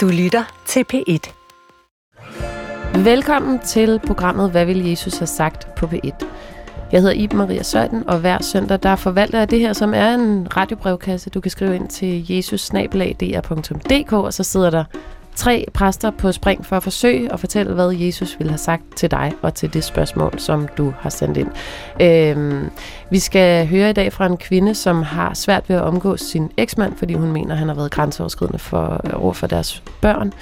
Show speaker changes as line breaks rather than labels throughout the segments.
Du lytter til P1.
Velkommen til programmet Hvad vil Jesus have sagt på P1. Jeg hedder Iben Maria Søjden, og hver søndag der forvalter jeg det her, som er en radiobrevkasse. Du kan skrive ind til jesus og så sidder der tre præster på spring for at forsøge at fortælle, hvad Jesus ville have sagt til dig og til det spørgsmål, som du har sendt ind. Øhm, vi skal høre i dag fra en kvinde, som har svært ved at omgås sin eksmand, fordi hun mener, han har været grænseoverskridende for, over for deres børn.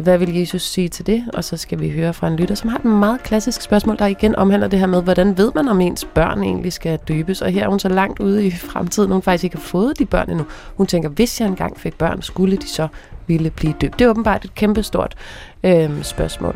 Hvad vil Jesus sige til det? Og så skal vi høre fra en lytter, som har et meget klassisk spørgsmål, der igen omhandler det her med, hvordan ved man, om ens børn egentlig skal døbes? Og her er hun så langt ude i fremtiden, hun faktisk ikke har fået de børn endnu. Hun tænker, hvis jeg engang fik børn, skulle de så ville blive døbt? Det er åbenbart et kæmpestort øh, spørgsmål.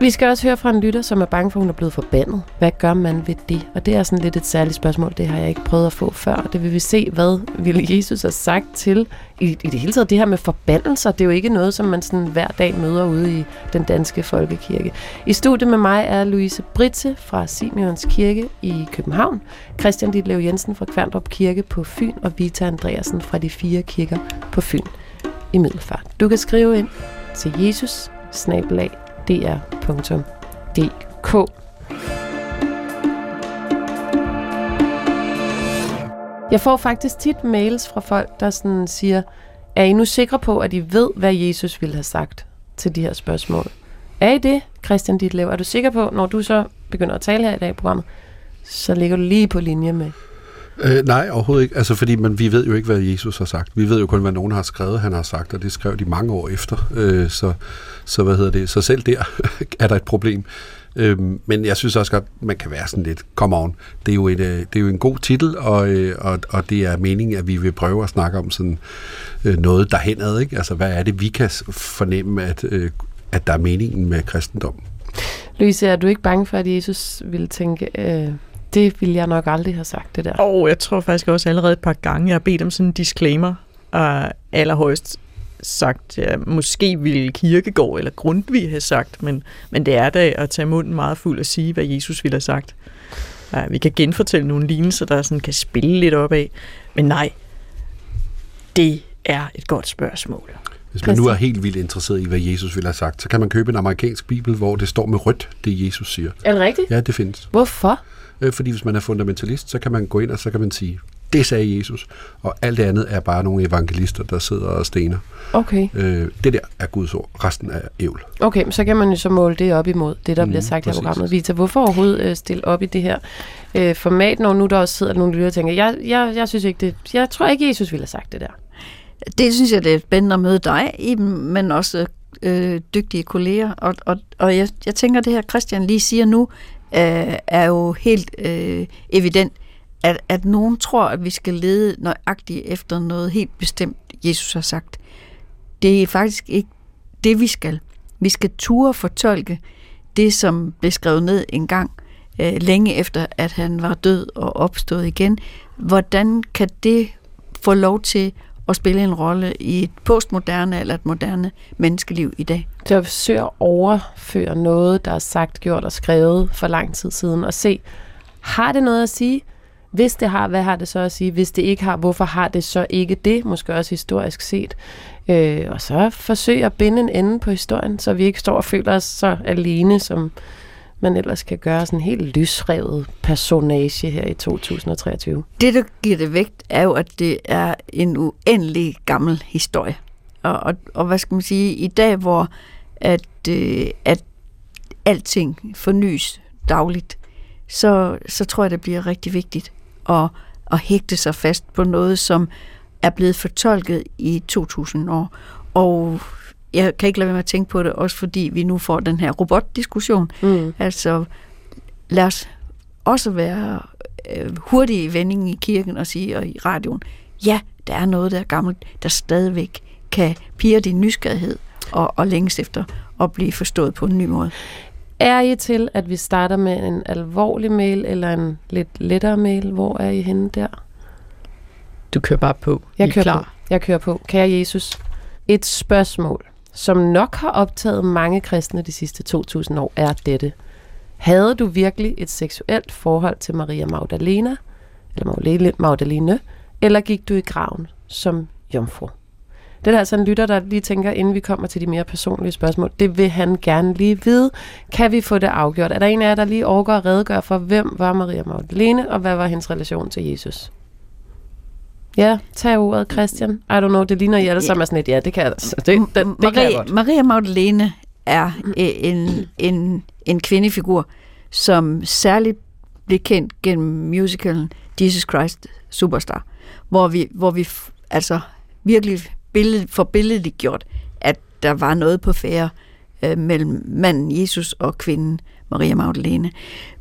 Vi skal også høre fra en lytter, som er bange for, at hun er blevet forbandet. Hvad gør man ved det? Og det er sådan lidt et særligt spørgsmål. Det har jeg ikke prøvet at få før. Det vil vi se, hvad ville Jesus have sagt til. I, i det hele taget, det her med forbandelser, det er jo ikke noget, som man sådan hver dag møder ude i den danske folkekirke. I studiet med mig er Louise Britse fra Simeons Kirke i København, Christian Ditlev Jensen fra Kværndrup Kirke på Fyn og Vita Andreasen fra de fire kirker på Fyn i Middelfart. Du kan skrive ind til jesus Jeg får faktisk tit mails fra folk, der sådan siger, er I nu sikre på, at I ved, hvad Jesus ville have sagt til de her spørgsmål? Er I det, Christian Ditlev? Er du sikker på, når du så begynder at tale her i dag i programmet, så ligger du lige på linje med
Øh, nej, overhovedet ikke. Altså, fordi man, vi ved jo ikke, hvad Jesus har sagt. Vi ved jo kun, hvad nogen har skrevet, han har sagt, og det skrev de mange år efter. Øh, så, så, hvad hedder det? så selv der er der et problem. Øh, men jeg synes også godt, man kan være sådan lidt, come on, det er jo, et, øh, det er jo en god titel, og, øh, og, og det er meningen, at vi vil prøve at snakke om sådan øh, noget derhenad. Ikke? Altså, hvad er det, vi kan fornemme, at, øh, at der er meningen med kristendom?
Louise, er du ikke bange for, at Jesus ville tænke... Øh det ville jeg nok aldrig have sagt, det der.
Og oh, jeg tror faktisk også allerede et par gange, jeg har bedt om sådan en disclaimer, og allerhøjst sagt, ja, måske ville Kirkegård eller Grundtvig have sagt, men, men det er da at tage munden meget fuld og sige, hvad Jesus ville have sagt. Ja, vi kan genfortælle nogle lignelser, der sådan kan spille lidt op af, men nej, det er et godt spørgsmål.
Hvis man nu er helt vildt interesseret i, hvad Jesus ville have sagt, så kan man købe en amerikansk bibel, hvor det står med rødt, det Jesus siger.
Er det rigtigt?
Ja, det findes.
Hvorfor?
Øh, fordi hvis man er fundamentalist, så kan man gå ind, og så kan man sige, det sagde Jesus, og alt det andet er bare nogle evangelister, der sidder og stener.
Okay.
Øh, det der er Guds ord, resten er ævl.
Okay, så kan man jo så måle det op imod det, der mm, bliver sagt præcis. i programmet. Vita, hvorfor overhovedet øh, stille op i det her øh, format, når nu der også sidder nogle lytter og tænker, jeg, jeg, jeg synes ikke det, jeg tror ikke, Jesus ville have sagt det der.
Det synes jeg, det er spændende at møde dig, Iben, men også øh, dygtige kolleger. Og, og, og jeg, jeg tænker, det her Christian lige siger nu, øh, er jo helt øh, evident, at, at nogen tror, at vi skal lede nøjagtigt efter noget helt bestemt, Jesus har sagt. Det er faktisk ikke det, vi skal. Vi skal ture fortolke det, som blev skrevet ned en gang, øh, længe efter, at han var død og opstået igen. Hvordan kan det få lov til at spille en rolle i et postmoderne eller et moderne menneskeliv i dag.
Så jeg forsøger at overføre noget, der er sagt, gjort og skrevet for lang tid siden, og se, har det noget at sige? Hvis det har, hvad har det så at sige? Hvis det ikke har, hvorfor har det så ikke det? Måske også historisk set. Øh, og så forsøge at binde en ende på historien, så vi ikke står og føler os så alene, som man ellers kan gøre sådan en helt lysrevet personage her i 2023.
Det, der giver det vægt, er jo, at det er en uendelig gammel historie. Og, og, og hvad skal man sige, i dag, hvor at, øh, at alting fornyes dagligt, så, så tror jeg, det bliver rigtig vigtigt at, at hægte sig fast på noget, som er blevet fortolket i 2000 år. Og jeg kan ikke lade være med at tænke på det, også fordi vi nu får den her robotdiskussion. Mm. Altså, lad os også være øh, hurtige i vendingen i kirken og sige, og i radioen, ja, der er noget, der er gammelt, der stadigvæk kan pire din nysgerrighed og, og længes efter at blive forstået på en ny måde.
Er I til, at vi starter med en alvorlig mail eller en lidt lettere mail? Hvor er I henne der?
Du kører bare på.
Jeg kører klar. på. Jeg kører på. Kære Jesus, et spørgsmål som nok har optaget mange kristne de sidste 2000 år, er dette. Havde du virkelig et seksuelt forhold til Maria Magdalena, eller Magdalene, eller gik du i graven som jomfru? Det er der altså en lytter, der lige tænker, inden vi kommer til de mere personlige spørgsmål, det vil han gerne lige vide. Kan vi få det afgjort? Er der en af jer, der lige overgår at redegøre for, hvem var Maria Magdalene, og hvad var hendes relation til Jesus? Ja, tag ordet, Christian. I don't know, det ligner I alle sammen er sådan et, ja, det kan jeg, det, det, det, det kan jeg
Maria,
godt.
Maria Magdalene er øh, en, en, en kvindefigur, som særligt blev kendt gennem musicalen Jesus Christ Superstar, hvor vi, hvor vi altså virkelig billed, får billedligt gjort, at der var noget på færre øh, mellem manden Jesus og kvinden Maria Magdalene.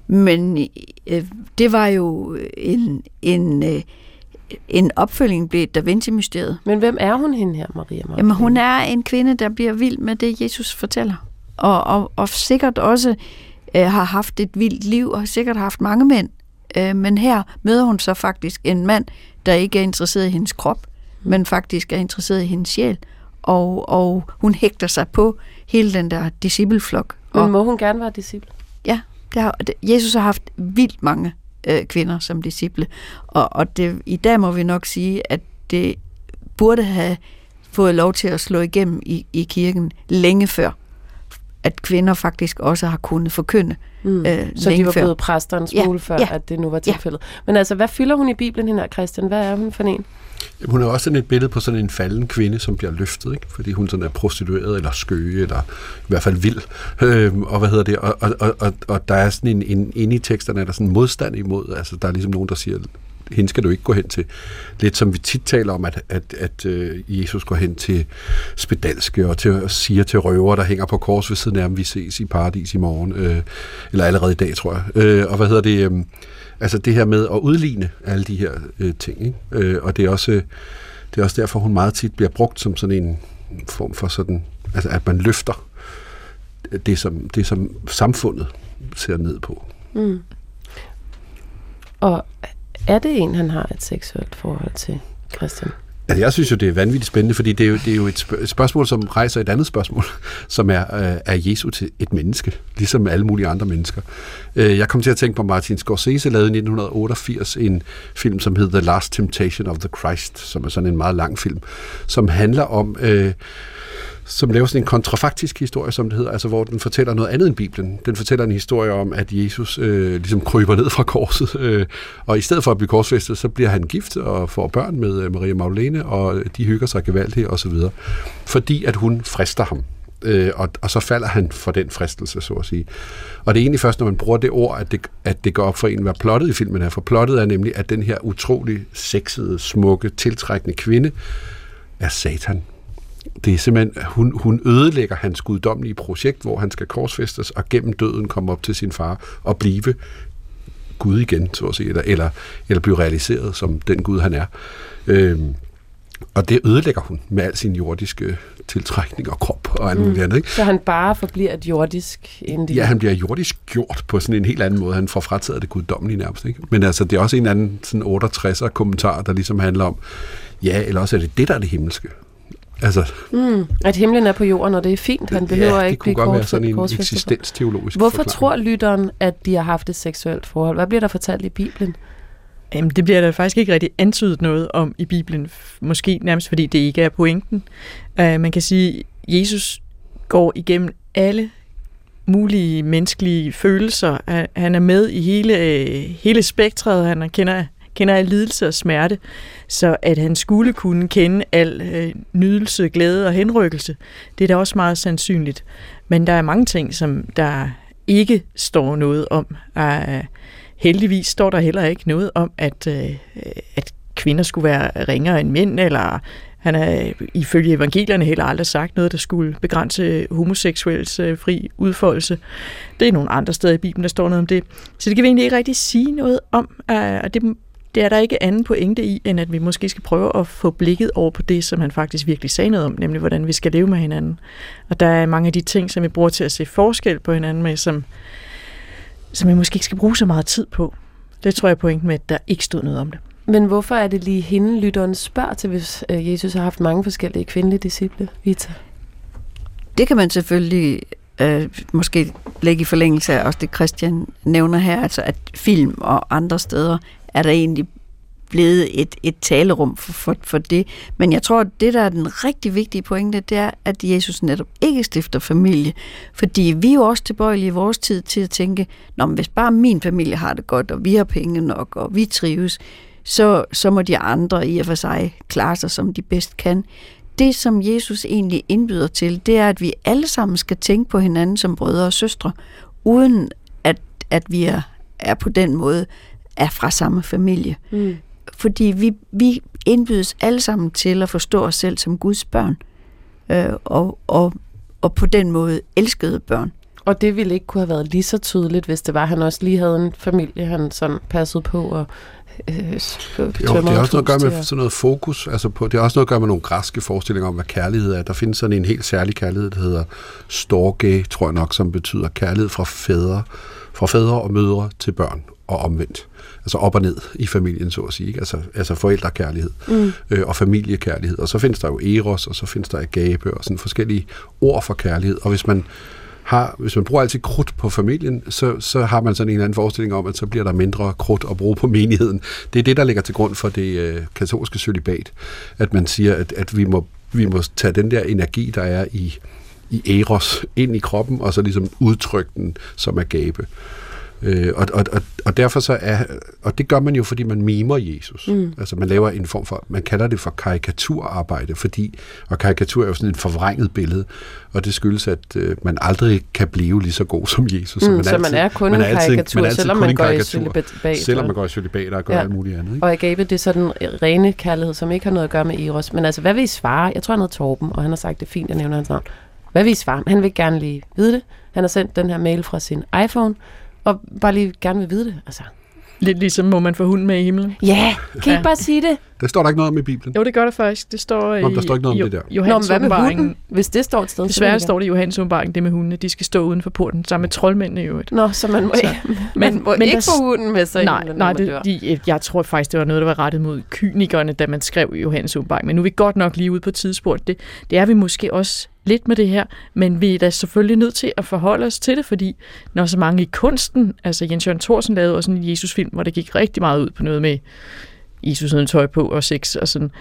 Men øh, det var jo en, en, øh, en opfølging blev Da Vinci-mysteriet,
Men hvem er hun hende her, Maria Magdalene?
Jamen, hun er en kvinde, der bliver vild med det, Jesus fortæller. Og, og, og sikkert også øh, har haft et vildt liv, og har sikkert haft mange mænd. Øh, men her møder hun så faktisk en mand, der ikke er interesseret i hendes krop, men faktisk er interesseret i hendes sjæl. Og, og hun hægter sig på hele den der discipleflok.
Men må hun gerne være disciple?
ja, det har, Jesus har haft vildt mange øh, kvinder som disciple. Og, og det, i dag må vi nok sige, at det burde have fået lov til at slå igennem i, i kirken længe før, at kvinder faktisk også har kunnet forkynde.
Mm.
Øh,
Så de var
før.
blevet præster en
Ja,
smule før,
ja,
at det nu var
ja.
tilfældet. Men altså, hvad fylder hun i Bibelen, hende her, Christian? Hvad er hun for en?
Jamen, Hun er også sådan et billede på sådan en falden kvinde, som bliver løftet, ikke? fordi hun sådan er prostitueret eller skøge, eller i hvert fald vild. Øhm, og hvad hedder det? Og, og, og, og, og der er sådan en, en inde i teksterne, er der sådan en modstand imod. Altså, der er ligesom nogen, der siger, hende skal du ikke gå hen til. Lidt som vi tit taler om, at, at, at øh, Jesus går hen til spedalske og til, siger til røver, der hænger på kors ved siden af ham, vi ses i paradis i morgen, øh, eller allerede i dag, tror jeg. Øh, og hvad hedder det? Øh, altså det her med at udligne alle de her øh, ting. Ikke? Øh, og det er også... Øh, det er også derfor, hun meget tit bliver brugt som sådan en form for sådan, altså at man løfter det, som, det, som samfundet ser ned på.
Mm. Og er det en, han har et seksuelt forhold til, Christian?
Altså, jeg synes jo, det er vanvittigt spændende, fordi det er jo, det er jo et, spørg- et spørgsmål, som rejser et andet spørgsmål, som er, øh, er Jesus til et menneske, ligesom alle mulige andre mennesker. Øh, Jeg kom til at tænke på Martin Scorsese, lavede i 1988 en film, som hedder The Last Temptation of the Christ, som er sådan en meget lang film, som handler om... Øh, som laver sådan en kontrafaktisk historie, som det hedder, altså hvor den fortæller noget andet end Bibelen. Den fortæller en historie om, at Jesus øh, ligesom kryber ned fra korset, øh, og i stedet for at blive korsfæstet, så bliver han gift og får børn med øh, Maria Magdalene, og de hygger sig gevaldigt og så videre, fordi at hun frister ham. Øh, og, og så falder han for den fristelse, så at sige. Og det er egentlig først, når man bruger det ord, at det, at det går op for en, hvad plottet i filmen er. For plottet er nemlig, at den her utrolig sexede, smukke, tiltrækkende kvinde er satan det er simpelthen, hun, hun ødelægger hans guddommelige projekt, hvor han skal korsfæstes og gennem døden komme op til sin far og blive Gud igen, så at sige, eller, eller, eller blive realiseret som den Gud, han er. Øhm, og det ødelægger hun med al sin jordiske tiltrækning og krop og alt muligt andet. Ikke?
Så han bare forbliver et jordisk individ?
Ja, han bliver jordisk gjort på sådan en helt anden måde. Han får frataget det guddommelige nærmest. Ikke? Men altså, det er også en anden sådan 68'er kommentar, der ligesom handler om, ja, eller også er det det, der er det himmelske. Altså,
Mm, at himlen er på jorden, og det er fint. Han behøver
ja, det
ikke
kunne
blive
godt være
kors-
sådan en eksistensteologisk
Hvorfor
forklaring.
tror lytteren, at de har haft et seksuelt forhold? Hvad bliver der fortalt i Bibelen?
Jamen, det bliver der faktisk ikke rigtig antydet noget om i Bibelen. Måske nærmest fordi det ikke er pointen. Uh, man kan sige, Jesus går igennem alle mulige menneskelige følelser. Uh, han er med i hele, uh, hele spektret. Han kender, kender al lidelse og smerte. Så at han skulle kunne kende al øh, nydelse, glæde og henrykkelse, det er da også meget sandsynligt. Men der er mange ting, som der ikke står noget om. Og, Heldigvis står der heller ikke noget om, at, øh, at kvinder skulle være ringere end mænd, eller han har ifølge evangelierne heller aldrig sagt noget, der skulle begrænse homoseksuels øh, fri udfoldelse. Det er nogle andre steder i Bibelen, der står noget om det. Så det kan vi egentlig ikke rigtig sige noget om, øh, og det, det er der ikke anden pointe i, end at vi måske skal prøve at få blikket over på det, som han faktisk virkelig sagde noget om, nemlig hvordan vi skal leve med hinanden. Og der er mange af de ting, som vi bruger til at se forskel på hinanden med, som som jeg måske ikke skal bruge så meget tid på. Det tror jeg er pointen med, at der ikke stod noget om det.
Men hvorfor er det lige hende, lytteren spørger til, hvis øh, Jesus har haft mange forskellige kvindelige disciple? Vita?
Det kan man selvfølgelig øh, måske lægge i forlængelse af også det, Christian nævner her, altså at film og andre steder er der egentlig blevet et, et talerum for, for, for det. Men jeg tror, at det, der er den rigtig vigtige pointe, det er, at Jesus netop ikke stifter familie. Fordi vi er jo også tilbøjelige i vores tid til at tænke, Nå, men hvis bare min familie har det godt, og vi har penge nok, og vi trives, så, så må de andre i og for sig klare sig, som de bedst kan. Det, som Jesus egentlig indbyder til, det er, at vi alle sammen skal tænke på hinanden som brødre og søstre, uden at, at vi er, er på den måde er fra samme familie. Mm. Fordi vi, vi indbydes alle sammen til at forstå os selv som Guds børn, øh, og, og, og på den måde elskede børn.
Og det ville ikke kunne have været lige så tydeligt, hvis det var, at han også lige havde en familie, han sådan passede på og
øh, jo, det er også noget at gøre med sådan noget fokus, altså på, det er også noget at gøre med nogle græske forestillinger om, hvad kærlighed er. Der findes sådan en helt særlig kærlighed, der hedder storge, tror jeg nok, som betyder kærlighed fra fædre, fra fædre og mødre til børn og omvendt. Altså op og ned i familien, så at sige. Ikke? Altså, altså forældrekærlighed mm. øh, og familiekærlighed. Og så findes der jo eros, og så findes der agape, og sådan forskellige ord for kærlighed. Og hvis man har, hvis man bruger altid krudt på familien, så, så har man sådan en eller anden forestilling om, at så bliver der mindre krudt at bruge på menigheden. Det er det, der ligger til grund for det øh, katolske celibat, at man siger, at, at vi, må, vi må tage den der energi, der er i, i eros, ind i kroppen, og så ligesom udtrykke den som agape. Øh, og, og, og, og derfor så er, og det gør man jo, fordi man mimer Jesus. Mm. Altså man laver en form for, man kalder det for karikaturarbejde, fordi, og karikatur er jo sådan et forvrænget billede, og det skyldes, at øh, man aldrig kan blive lige så god som Jesus.
Mm, så man, så altid, man er kun man er altid, en karikatur, man er selvom man går i celibat.
Selvom man går i celibat og gør ja. alt muligt andet. Ikke?
Og agape, det er sådan rene kærlighed, som ikke har noget at gøre med Eros. Men altså, hvad vil I svare? Jeg tror, han hedder Torben, og han har sagt det fint, jeg nævner hans navn. Hvad vil I svare? Han vil gerne lige vide det. Han har sendt den her mail fra sin iPhone, og bare lige gerne vil vide det. Altså.
Lidt ligesom, må man få hunden med i himlen?
Ja, kan I ja. bare sige det?
Der står der ikke noget om i Bibelen.
Jo, det gør der faktisk. Det står
Nå, der står ikke noget om det der.
Johannes Nå, hvad med hunden? Hvis det står et sted.
Desværre står det i Johannes åbenbaring, det med hundene. De skal stå uden for porten, sammen med troldmændene i øvrigt.
Nå, så man må, så, man må men ikke få hunden med sig
Nej, nej det, de, jeg tror faktisk, det var noget, der var rettet mod kynikerne, da man skrev i Johannes åbenbaring. Men nu er vi godt nok lige ude på tidssport. Det, det er vi måske også lidt med det her, men vi er da selvfølgelig nødt til at forholde os til det, fordi når så mange i kunsten, altså Jens Jørgen Thorsen lavede også en Jesus-film, hvor det gik rigtig meget ud på noget med Jesus uden tøj på og sex og sådan.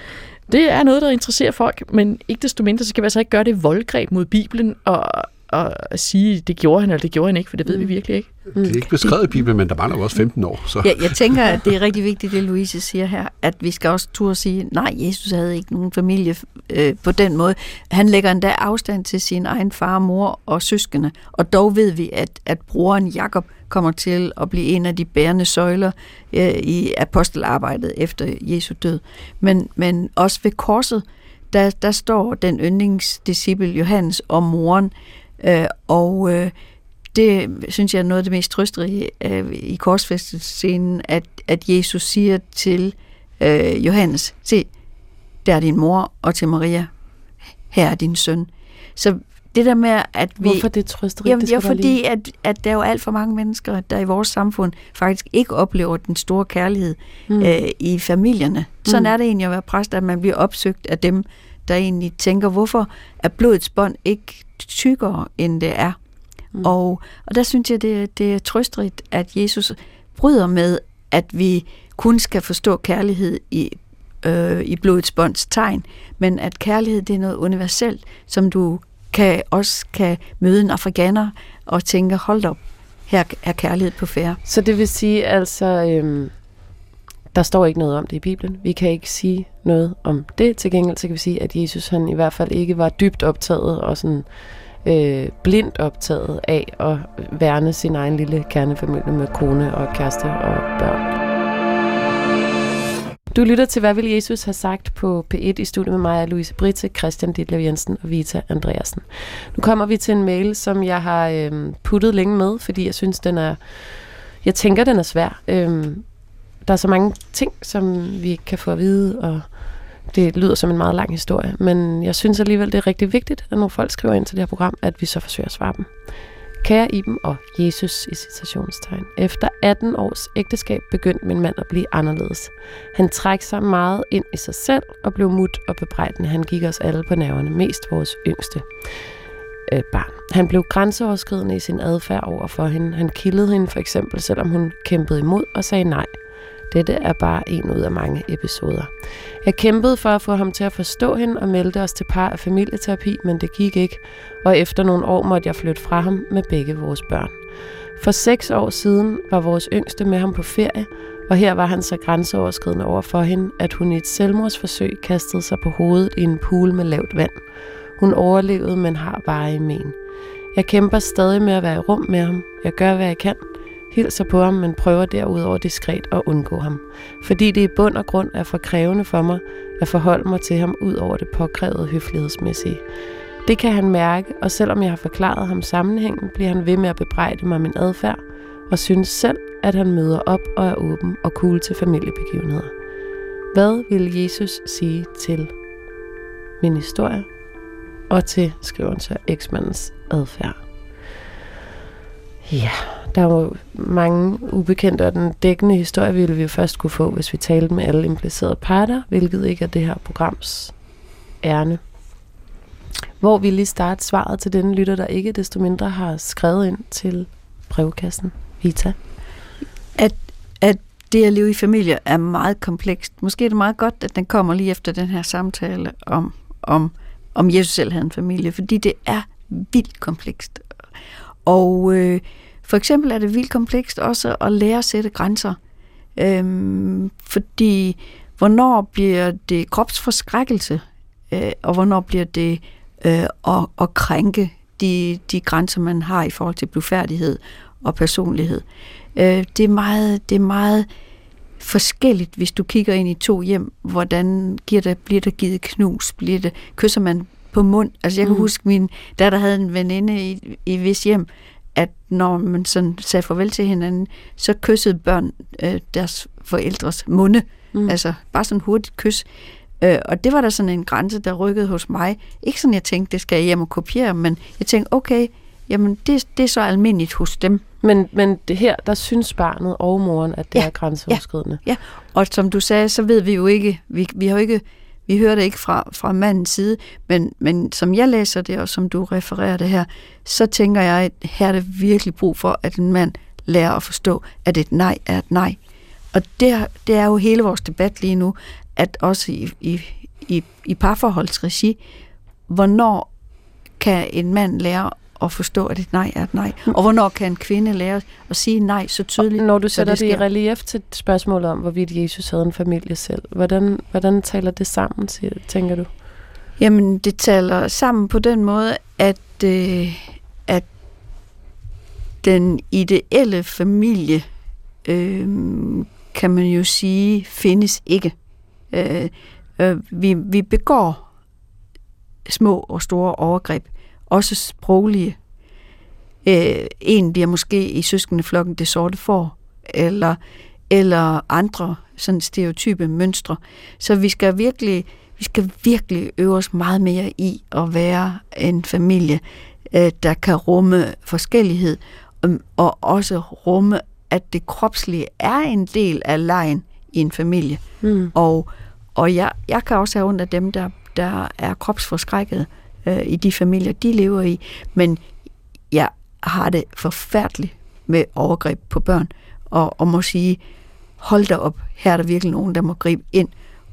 Det er noget, der interesserer folk, men ikke desto mindre, så skal vi altså ikke gøre det voldgreb mod Bibelen og, at sige, det gjorde han, eller det gjorde han ikke, for det ved mm. vi virkelig ikke.
Det er ikke beskrevet i Bibelen, men der mangler jo også 15 år. Så.
Ja, jeg tænker, at det er rigtig vigtigt, det Louise siger her, at vi skal også turde sige, nej, Jesus havde ikke nogen familie øh, på den måde. Han lægger endda afstand til sin egen far, mor og søskende, og dog ved vi, at, at broren Jakob kommer til at blive en af de bærende søjler øh, i apostelarbejdet efter Jesu død. Men, men også ved korset, der, der står den yndlingsdisciple Johannes og moren, Øh, og øh, det synes jeg er noget af det mest trøstrige øh, i korsfæstelsescenen, at, at Jesus siger til øh, Johannes, se, der er din mor, og til Maria, her er din søn. Så det der med, at vi...
Hvorfor det trøsterigt?
Jamen, det ja, fordi at, at der er jo alt for mange mennesker, der i vores samfund faktisk ikke oplever den store kærlighed mm. øh, i familierne. Sådan mm. er det egentlig at være præst, at man bliver opsøgt af dem, der egentlig tænker, hvorfor er blodets bånd ikke tykkere, end det er? Mm. Og, og der synes jeg, det, det er trøstrigt, at Jesus bryder med, at vi kun skal forstå kærlighed i, øh, i blodets bånds tegn, men at kærlighed det er noget universelt, som du kan også kan møde en afrikaner og tænke, hold op, her er kærlighed på færre.
Så det vil sige altså, øhm, der står ikke noget om det i Bibelen. Vi kan ikke sige noget om det. Til gengæld så kan vi sige, at Jesus han i hvert fald ikke var dybt optaget og sådan øh, blindt optaget af at værne sin egen lille kernefamilie med kone og kæreste og børn. Du lytter til, hvad vil Jesus have sagt på P1 i studiet med mig, Louise Britte, Christian Ditlev Jensen og Vita Andreasen. Nu kommer vi til en mail, som jeg har øh, puttet længe med, fordi jeg synes, den er... Jeg tænker, den er svær. Øh, der er så mange ting, som vi ikke kan få at vide, og det lyder som en meget lang historie, men jeg synes alligevel, det er rigtig vigtigt, at når folk skriver ind til det her program, at vi så forsøger at svare dem. Kære Iben og Jesus i citationstegn. Efter 18 års ægteskab begyndte min mand at blive anderledes. Han trak sig meget ind i sig selv og blev mut og bebrejdende. Han gik os alle på nerverne, mest vores yngste øh, barn. Han blev grænseoverskridende i sin adfærd over for hende. Han kildede hende for eksempel, selvom hun kæmpede imod og sagde nej. Dette er bare en ud af mange episoder. Jeg kæmpede for at få ham til at forstå hende og meldte os til par af familieterapi, men det gik ikke, og efter nogle år måtte jeg flytte fra ham med begge vores børn. For seks år siden var vores yngste med ham på ferie, og her var han så grænseoverskridende over for hende, at hun i et selvmordsforsøg kastede sig på hovedet i en pool med lavt vand. Hun overlevede, men har bare i men. Jeg kæmper stadig med at være i rum med ham. Jeg gør, hvad jeg kan. Hilser på ham, men prøver derudover diskret at undgå ham. Fordi det i bund og grund er for krævende for mig at forholde mig til ham ud over det påkrævede høflighedsmæssige. Det kan han mærke, og selvom jeg har forklaret ham sammenhængen, bliver han ved med at bebrejde mig min adfærd, og synes selv, at han møder op og er åben og cool til familiebegivenheder. Hvad vil Jesus sige til min historie og til skriveren til eksmandens adfærd? Ja, der er jo mange ubekendte, og den dækkende historie ville vi jo først kunne få, hvis vi talte med alle implicerede parter, hvilket ikke er det her programs ærne. Hvor vi lige starte svaret til denne lytter, der ikke desto mindre har skrevet ind til brevkassen. Vita?
At, at det at leve i familie er meget komplekst. Måske er det meget godt, at den kommer lige efter den her samtale om, om, om Jesus selv havde en familie, fordi det er vildt komplekst. Og øh, for eksempel er det vildt komplekst også at lære at sætte grænser. Øhm, fordi hvornår bliver det kropsforskrækkelse, øh, og hvornår bliver det øh, at, at krænke de, de grænser, man har i forhold til blufærdighed og personlighed. Øh, det, er meget, det er meget forskelligt, hvis du kigger ind i to hjem. Hvordan giver der, bliver der givet knus? Bliver det, kysser man på mund? Altså jeg kan mm. huske, min datter havde en veninde i, i vis hjem, at når man sådan sagde farvel til hinanden, så kyssede børn øh, deres forældres munde. Mm. Altså bare sådan hurtigt kys. Øh, og det var der sådan en grænse, der rykkede hos mig. Ikke sådan, jeg tænkte, det skal jeg hjem og kopiere, men jeg tænkte, okay, jamen det, det er så almindeligt hos dem.
Men, men det her, der synes barnet og moren, at det ja, er grænseoverskridende.
Ja, ja, og som du sagde, så ved vi jo ikke, vi, vi har jo ikke, vi hører det ikke fra, fra mandens side, men, men som jeg læser det, og som du refererer det her, så tænker jeg, at her er det virkelig brug for, at en mand lærer at forstå, at et nej er et nej. Og det, det er jo hele vores debat lige nu, at også i, i, i, i parforholdsregi, hvornår kan en mand lære at forstå, at et nej er et nej? Og hvornår kan en kvinde lære at sige nej så tydeligt?
Og når du sætter det, det i relief til spørgsmålet om, hvorvidt Jesus havde en familie selv, hvordan, hvordan taler det sammen, tænker du?
Jamen, det taler sammen på den måde, at, øh, at den ideelle familie, øh, kan man jo sige, findes ikke. Øh, øh, vi, vi begår små og store overgreb, også sproglige. Øh, en bliver måske i søskendeflokken det sorte får, eller, eller andre sådan stereotype mønstre. Så vi skal virkelig vi skal virkelig øve os meget mere i at være en familie, øh, der kan rumme forskellighed, og også rumme, at det kropslige er en del af lejen i en familie. Mm. Og, og jeg, jeg kan også have ondt af dem, der, der er kropsforskrækket øh, i de familier, de lever i. Men jeg har det forfærdeligt med overgreb på børn, og, og må sige, hold da op, her er der virkelig nogen, der må gribe ind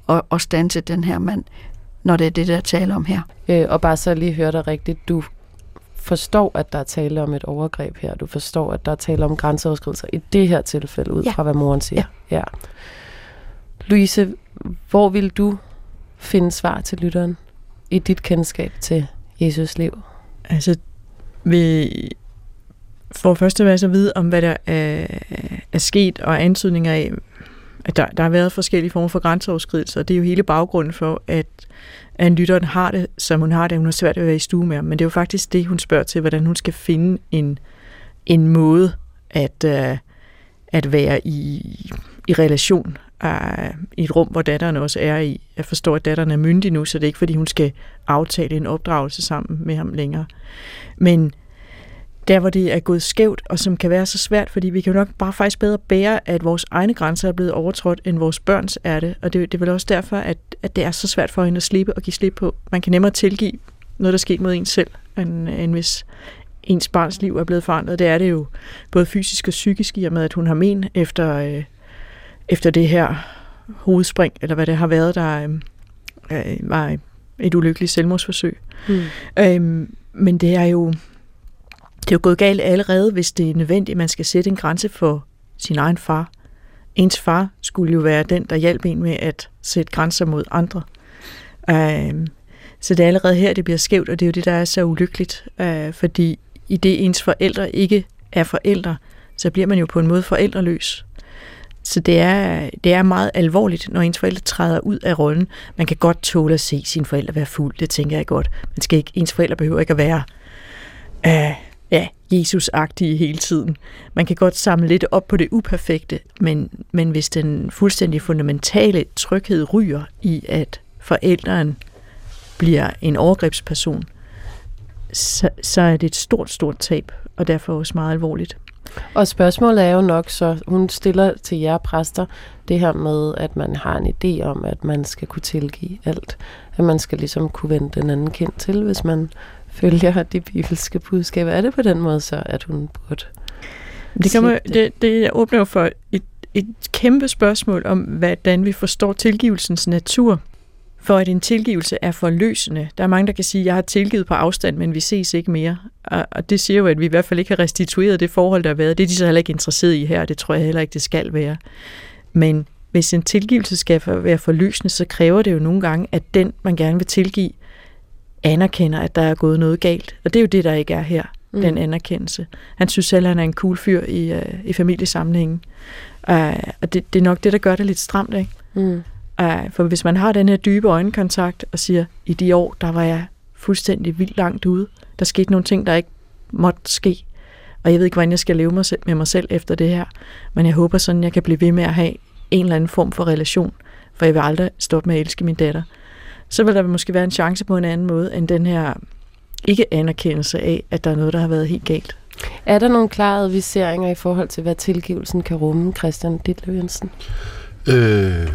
og, og stanse den her mand, når det er det, der taler om her.
Øh, og bare så lige høre dig rigtigt, du forstår, at der er tale om et overgreb her. Du forstår, at der er tale om grænseoverskridelser i det her tilfælde, ud ja. fra hvad moren siger. Ja. ja. Louise, hvor vil du finde svar til lytteren i dit kendskab til Jesus liv?
Altså, vi får først at være så vide om, hvad der er, er sket, og antydninger af, at der, der har været forskellige former for grænseoverskridelser, og det er jo hele baggrunden for, at, at lytteren har det, som hun har det. Hun har svært ved at være i stue med men det er jo faktisk det, hun spørger til, hvordan hun skal finde en, en måde at, uh, at være i, i relation Øh, i et rum, hvor datteren også er i. Jeg forstår, at datteren er myndig nu, så det er ikke, fordi hun skal aftale en opdragelse sammen med ham længere. Men der, hvor det er gået skævt, og som kan være så svært, fordi vi kan jo nok bare faktisk bedre bære, at vores egne grænser er blevet overtrådt, end vores børns er det. Og det, det er vel også derfor, at, at det er så svært for hende at slippe og give slip på. Man kan nemmere tilgive noget, der er sket mod en selv, end, end hvis ens barns liv er blevet forandret. Det er det jo både fysisk og psykisk, i og med, at hun har men efter, øh, efter det her hovedspring, eller hvad det har været, der øh, var et ulykkeligt selvmordsforsøg. Mm. Øhm, men det er jo det er jo gået galt allerede, hvis det er nødvendigt, at man skal sætte en grænse for sin egen far. Ens far skulle jo være den, der hjalp en med at sætte grænser mod andre. Øhm, så det er allerede her, det bliver skævt, og det er jo det, der er så ulykkeligt, øh, fordi i det ens forældre ikke er forældre, så bliver man jo på en måde forældreløs. Så det er, det er meget alvorligt, når ens forældre træder ud af rollen. Man kan godt tåle at se sine forældre være fuld, det tænker jeg godt. Man skal ikke, ens forældre behøver ikke at være øh, ja, Jesus-agtige hele tiden. Man kan godt samle lidt op på det uperfekte, men, men hvis den fuldstændig fundamentale tryghed ryger i, at forældren bliver en overgrebsperson, så, så er det et stort, stort tab, og derfor også meget alvorligt.
Og spørgsmålet er jo nok så, hun stiller til jer præster det her med, at man har en idé om, at man skal kunne tilgive alt. At man skal ligesom kunne vende den anden kendt til, hvis man følger de bibelske budskaber. Er det på den måde så, at hun burde
det, kommer, det, det åbner jo for et, et kæmpe spørgsmål om, hvordan vi forstår tilgivelsens natur for at en tilgivelse er forløsende. Der er mange, der kan sige, at jeg har tilgivet på afstand, men vi ses ikke mere. Og det siger jo, at vi i hvert fald ikke har restitueret det forhold, der har været. Det er de så heller ikke interesseret i her, og det tror jeg heller ikke, det skal være. Men hvis en tilgivelse skal være forløsende, så kræver det jo nogle gange, at den, man gerne vil tilgive, anerkender, at der er gået noget galt. Og det er jo det, der ikke er her, mm. den anerkendelse. Han synes selv, at han er en cool fyr i, uh, i familiesammenhængen. Uh, og det, det er nok det, der gør det lidt stramt, ikke? Mm. Uh, for hvis man har den her dybe øjenkontakt og siger, i de år, der var jeg fuldstændig vildt langt ude. Der skete nogle ting, der ikke måtte ske. Og jeg ved ikke, hvordan jeg skal leve mig selv, med mig selv efter det her. Men jeg håber sådan, jeg kan blive ved med at have en eller anden form for relation. For jeg vil aldrig stoppe med at elske min datter. Så vil der måske være en chance på en anden måde, end den her ikke anerkendelse af, at der er noget, der har været helt galt.
Er der nogle klare adviseringer i forhold til, hvad tilgivelsen kan rumme, Christian Ditlev Jensen?
Øh,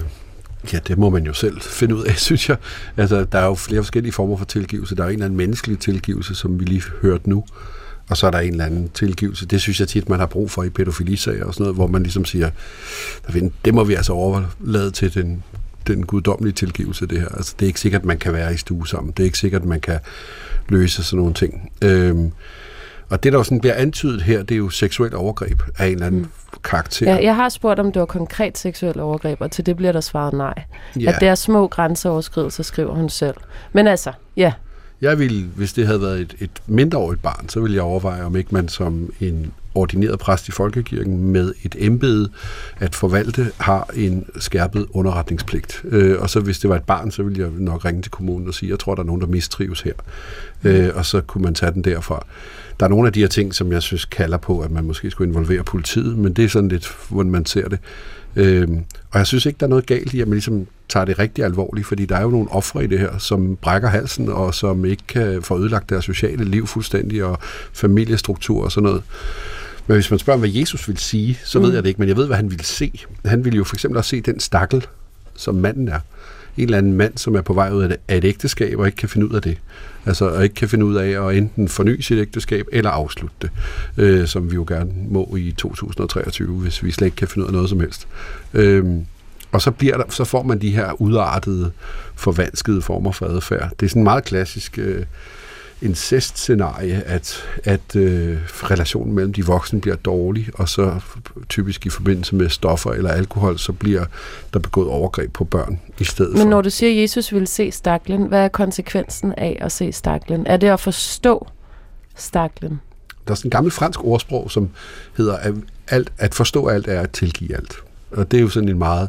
Ja, det må man jo selv finde ud af, synes jeg. Altså, der er jo flere forskellige former for tilgivelse. Der er en eller anden menneskelig tilgivelse, som vi lige hørte nu. Og så er der en eller anden tilgivelse. Det synes jeg tit, man har brug for i pædofilisager og sådan noget, hvor man ligesom siger, det må vi altså overlade til den, den guddommelige tilgivelse, det her. Altså, det er ikke sikkert, man kan være i stue sammen. Det er ikke sikkert, man kan løse sådan nogle ting. Øhm, og det, der jo sådan bliver antydet her, det er jo seksuel overgreb af en eller anden mm. karakter.
Ja, jeg har spurgt, om det var konkret seksuel overgreb, og til det bliver der svaret nej. Ja. At det er små grænseoverskridelser, skriver hun selv. Men altså, ja.
Jeg vil, hvis det havde været et, et mindreårigt barn, så ville jeg overveje, om ikke man som en ordineret præst i Folkekirken med et embede at forvalte har en skærpet underretningspligt. Øh, og så hvis det var et barn, så ville jeg nok ringe til kommunen og sige, jeg tror, der er nogen, der mistrives her. Øh, og så kunne man tage den derfra. Der er nogle af de her ting, som jeg synes kalder på, at man måske skulle involvere politiet, men det er sådan lidt, hvordan man ser det. Øhm, og jeg synes ikke, der er noget galt i, at man ligesom tager det rigtig alvorligt, fordi der er jo nogle ofre i det her, som brækker halsen, og som ikke kan få ødelagt deres sociale liv fuldstændig, og familiestruktur og sådan noget. Men hvis man spørger, hvad Jesus vil sige, så mm. ved jeg det ikke, men jeg ved, hvad han vil se. Han vil jo for eksempel også se den stakkel, som manden er en eller anden mand, som er på vej ud af, det, af et ægteskab og ikke kan finde ud af det. Altså, og ikke kan finde ud af at enten forny sit ægteskab eller afslutte det, øh, som vi jo gerne må i 2023, hvis vi slet ikke kan finde ud af noget som helst. Øh, og så, bliver der, så får man de her udartede, forvanskede former for adfærd. Det er sådan meget klassisk øh, incest-scenarie, at, at øh, relationen mellem de voksne bliver dårlig, og så typisk i forbindelse med stoffer eller alkohol, så bliver der begået overgreb på børn i stedet
Men når du siger, at Jesus vil se staklen, hvad er konsekvensen af at se staklen? Er det at forstå staklen?
Der er sådan en gammel fransk ordsprog, som hedder, at, alt, at forstå alt er at tilgive alt. Og det er jo sådan en meget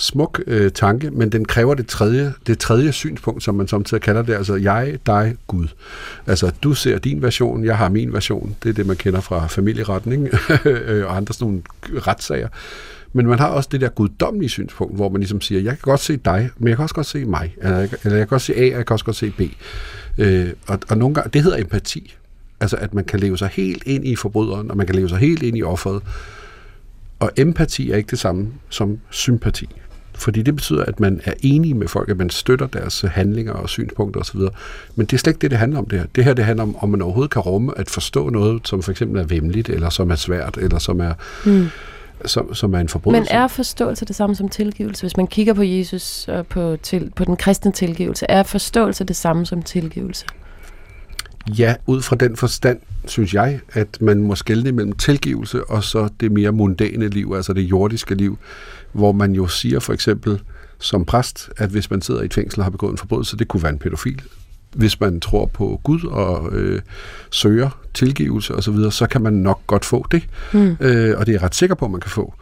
smuk øh, tanke, men den kræver det tredje, det tredje synspunkt, som man samtidig kalder det, altså jeg, dig, Gud. Altså du ser din version, jeg har min version. Det er det, man kender fra familieretning øh, og andre sådan nogle retssager. Men man har også det der guddommelige synspunkt, hvor man ligesom siger, jeg kan godt se dig, men jeg kan også godt se mig. Eller jeg, eller jeg kan godt se A, og jeg kan også godt se B. Øh, og, og nogle gange, det hedder empati. Altså at man kan leve sig helt ind i forbryderen, og man kan leve sig helt ind i offeret. Og empati er ikke det samme som sympati. Fordi det betyder, at man er enig med folk, at man støtter deres handlinger og synspunkter osv. Men det er slet ikke det, det handler om det her. Det her det handler om, om man overhovedet kan rumme at forstå noget, som for eksempel er vemmeligt, eller som er svært, eller som er... Mm. som, som er en forbrydelse.
Men er forståelse det samme som tilgivelse? Hvis man kigger på Jesus og på, til, på den kristne tilgivelse, er forståelse det samme som tilgivelse?
Ja, ud fra den forstand, synes jeg, at man må skelne mellem tilgivelse og så det mere mundane liv, altså det jordiske liv, hvor man jo siger for eksempel som præst, at hvis man sidder i et fængsel og har begået en forbrydelse, det kunne være en pædofil, hvis man tror på Gud og øh, søger tilgivelse osv., så, videre, så kan man nok godt få det. Mm. Øh, og det er jeg ret sikker på, at man kan få.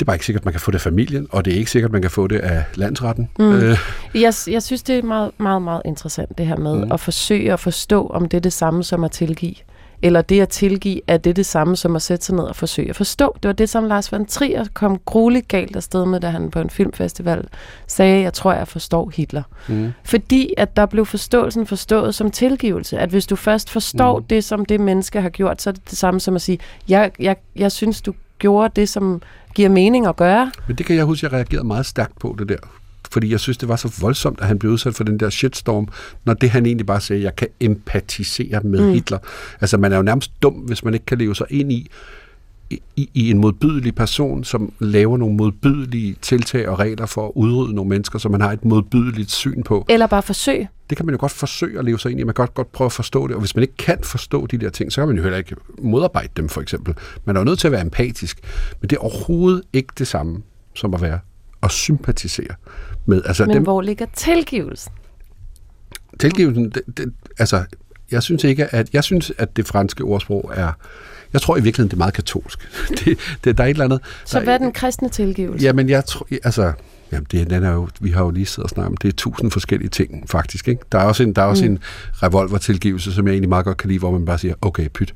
Det er bare ikke sikkert, at man kan få det af familien, og det er ikke sikkert, man kan få det af landsretten. Mm. Øh.
Jeg, jeg synes, det er meget, meget, meget interessant, det her med mm. at forsøge at forstå, om det er det samme som at tilgive eller det at tilgive, er det det samme som at sætte sig ned og forsøge at forstå. Det var det, som Lars von Trier kom grueligt galt afsted med, da han på en filmfestival sagde, jeg tror, jeg forstår Hitler. Mm. Fordi at der blev forståelsen forstået som tilgivelse. At hvis du først forstår mm. det, som det menneske har gjort, så er det det samme som at sige, jeg, jeg, jeg synes, du gjorde det, som giver mening at gøre.
Men det kan jeg huske, jeg reagerede meget stærkt på det der fordi jeg synes, det var så voldsomt, at han blev udsat for den der shitstorm, når det han egentlig bare sagde, jeg kan empatisere med mm. Hitler. Altså, man er jo nærmest dum, hvis man ikke kan leve sig ind i, i, i en modbydelig person, som laver nogle modbydelige tiltag og regler for at udrydde nogle mennesker, som man har et modbydeligt syn på.
Eller bare forsøg.
Det kan man jo godt forsøge at leve sig ind i. Man kan godt, godt prøve at forstå det. Og hvis man ikke kan forstå de der ting, så kan man jo heller ikke modarbejde dem, for eksempel. Man er jo nødt til at være empatisk. Men det er overhovedet ikke det samme som at være at sympatisere med.
Altså, Men dem, hvor ligger tilgivelsen?
Tilgivelsen, det, det, altså, jeg synes ikke, at jeg synes, at det franske ordsprog er, jeg tror i virkeligheden, det er meget katolsk. det, det, der er et eller andet...
Så hvad er den kristne tilgivelse?
Jamen, jeg tror, altså, Jamen, det, den er jo, vi har jo lige siddet og snakket om, det er tusind forskellige ting, faktisk. Ikke? Der er også en, der er også mm. en revolvertilgivelse, som jeg egentlig meget godt kan lide, hvor man bare siger, okay, pyt,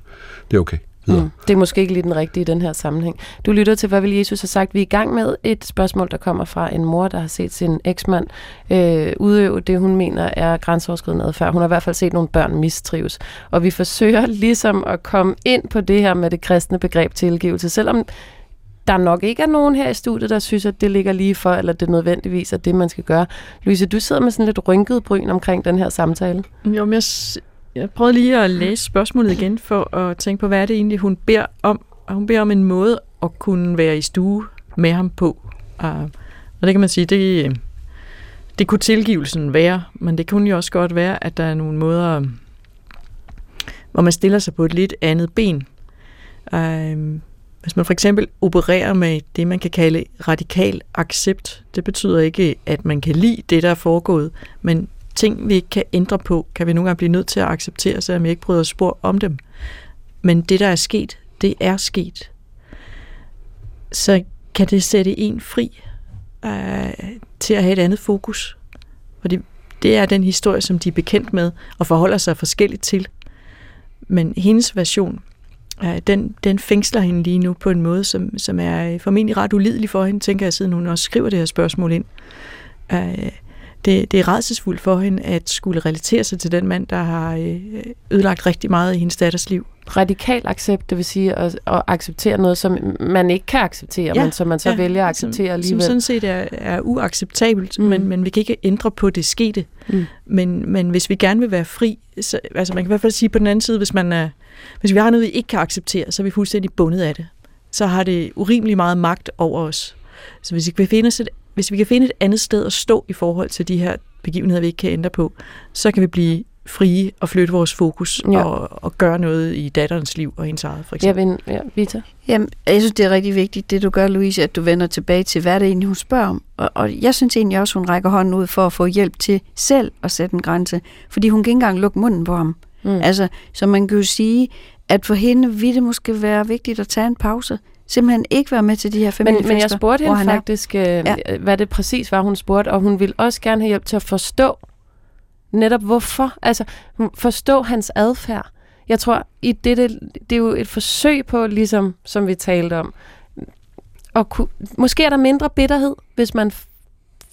det er okay.
Mm. Det er måske ikke lige den rigtige i den her sammenhæng. Du lytter til, hvad vil Jesus have sagt? Vi er i gang med et spørgsmål, der kommer fra en mor, der har set sin eksmand øh, udøve det, hun mener er grænseoverskridende adfærd. Hun har i hvert fald set nogle børn mistrives. Og vi forsøger ligesom at komme ind på det her med det kristne begreb tilgivelse, selvom der nok ikke er nogen her i studiet, der synes, at det ligger lige for, eller det nødvendigvis er det, man skal gøre. Louise, du sidder med sådan lidt rynket bryn omkring den her samtale.
Jo, men jeg jeg prøvede lige at læse spørgsmålet igen for at tænke på, hvad er det egentlig, hun beder om. Og hun beder om en måde at kunne være i stue med ham på. Ah, og det kan man sige, det, det kunne tilgivelsen være, men det kunne jo også godt være, at der er nogle måder, hvor man stiller sig på et lidt andet ben. Ah, hvis man for eksempel opererer med det, man kan kalde radikal accept, det betyder ikke, at man kan lide det, der er foregået, men ting, vi ikke kan ændre på, kan vi nogle gange blive nødt til at acceptere, selvom vi ikke bryder spor om dem. Men det, der er sket, det er sket. Så kan det sætte en fri øh, til at have et andet fokus. Fordi det er den historie, som de er bekendt med og forholder sig forskelligt til. Men hendes version, øh, den, den fængsler hende lige nu på en måde, som, som er øh, formentlig ret ulidelig for hende, tænker jeg, siden hun også skriver det her spørgsmål ind. Øh, det, det er redselsfuldt for hende at skulle relatere sig til den mand, der har øh, ødelagt rigtig meget i hendes datters liv.
Radikal accept, det vil sige at, at acceptere noget, som man ikke kan acceptere, ja, men som man så ja, vælger at acceptere som, alligevel.
Som sådan set er, er uacceptabelt, mm. men, men vi kan ikke ændre på det skete. Mm. Men, men hvis vi gerne vil være fri, så, altså man kan i hvert fald sige på den anden side, hvis, man er, hvis vi har noget, vi ikke kan acceptere, så er vi fuldstændig bundet af det. Så har det urimelig meget magt over os. Så hvis vi kan finde os et hvis vi kan finde et andet sted at stå i forhold til de her begivenheder, vi ikke kan ændre på, så kan vi blive frie og flytte vores fokus ja. og, og gøre noget i datterens liv og hendes eget, for eksempel.
Ja, ja Vita?
Jamen, jeg synes, det er rigtig vigtigt, det du gør, Louise, at du vender tilbage til, hvad det egentlig, hun spørger om. Og, og jeg synes egentlig også, hun rækker hånden ud for at få hjælp til selv at sætte en grænse, fordi hun kan ikke engang lukke munden på ham. Mm. Altså, så man kan jo sige, at for hende ville det måske være vigtigt at tage en pause, simpelthen ikke være med til de her familiefester.
Men, men jeg spurgte hende faktisk, øh, ja. hvad det præcis var, hun spurgte, og hun ville også gerne have hjælp til at forstå netop hvorfor. Altså, forstå hans adfærd. Jeg tror, i det, det, det er jo et forsøg på, ligesom som vi talte om, og kunne, måske er der mindre bitterhed, hvis man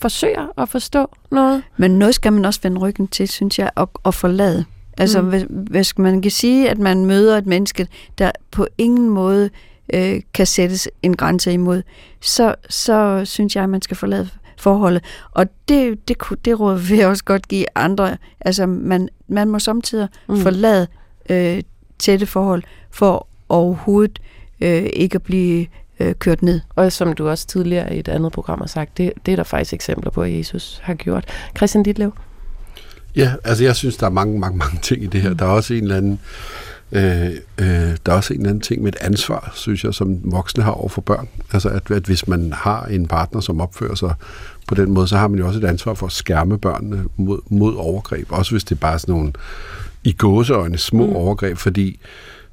forsøger at forstå noget.
Men noget skal man også vende ryggen til, synes jeg, og, og forlade. Altså, mm. hvis, hvis man kan sige, at man møder et menneske, der på ingen måde øh, kan sættes en grænse imod, så, så synes jeg, at man skal forlade forholdet. Og det, det, det råd vil jeg også godt give andre. Altså, man, man må samtidig mm. forlade øh, tætte forhold for overhovedet øh, ikke at blive øh, kørt ned.
Og som du også tidligere i et andet program har sagt, det, det er der faktisk eksempler på, at Jesus har gjort. Christian Ditlev?
Ja, altså jeg synes, der er mange, mange, mange ting i det her. Der er også en eller anden Øh, øh, der er også en eller anden ting med et ansvar, synes jeg, som voksne har over for børn. Altså, at, at hvis man har en partner, som opfører sig på den måde, så har man jo også et ansvar for at skærme børnene mod, mod overgreb. Også hvis det er bare sådan nogle i gåseøjne små mm. overgreb, fordi,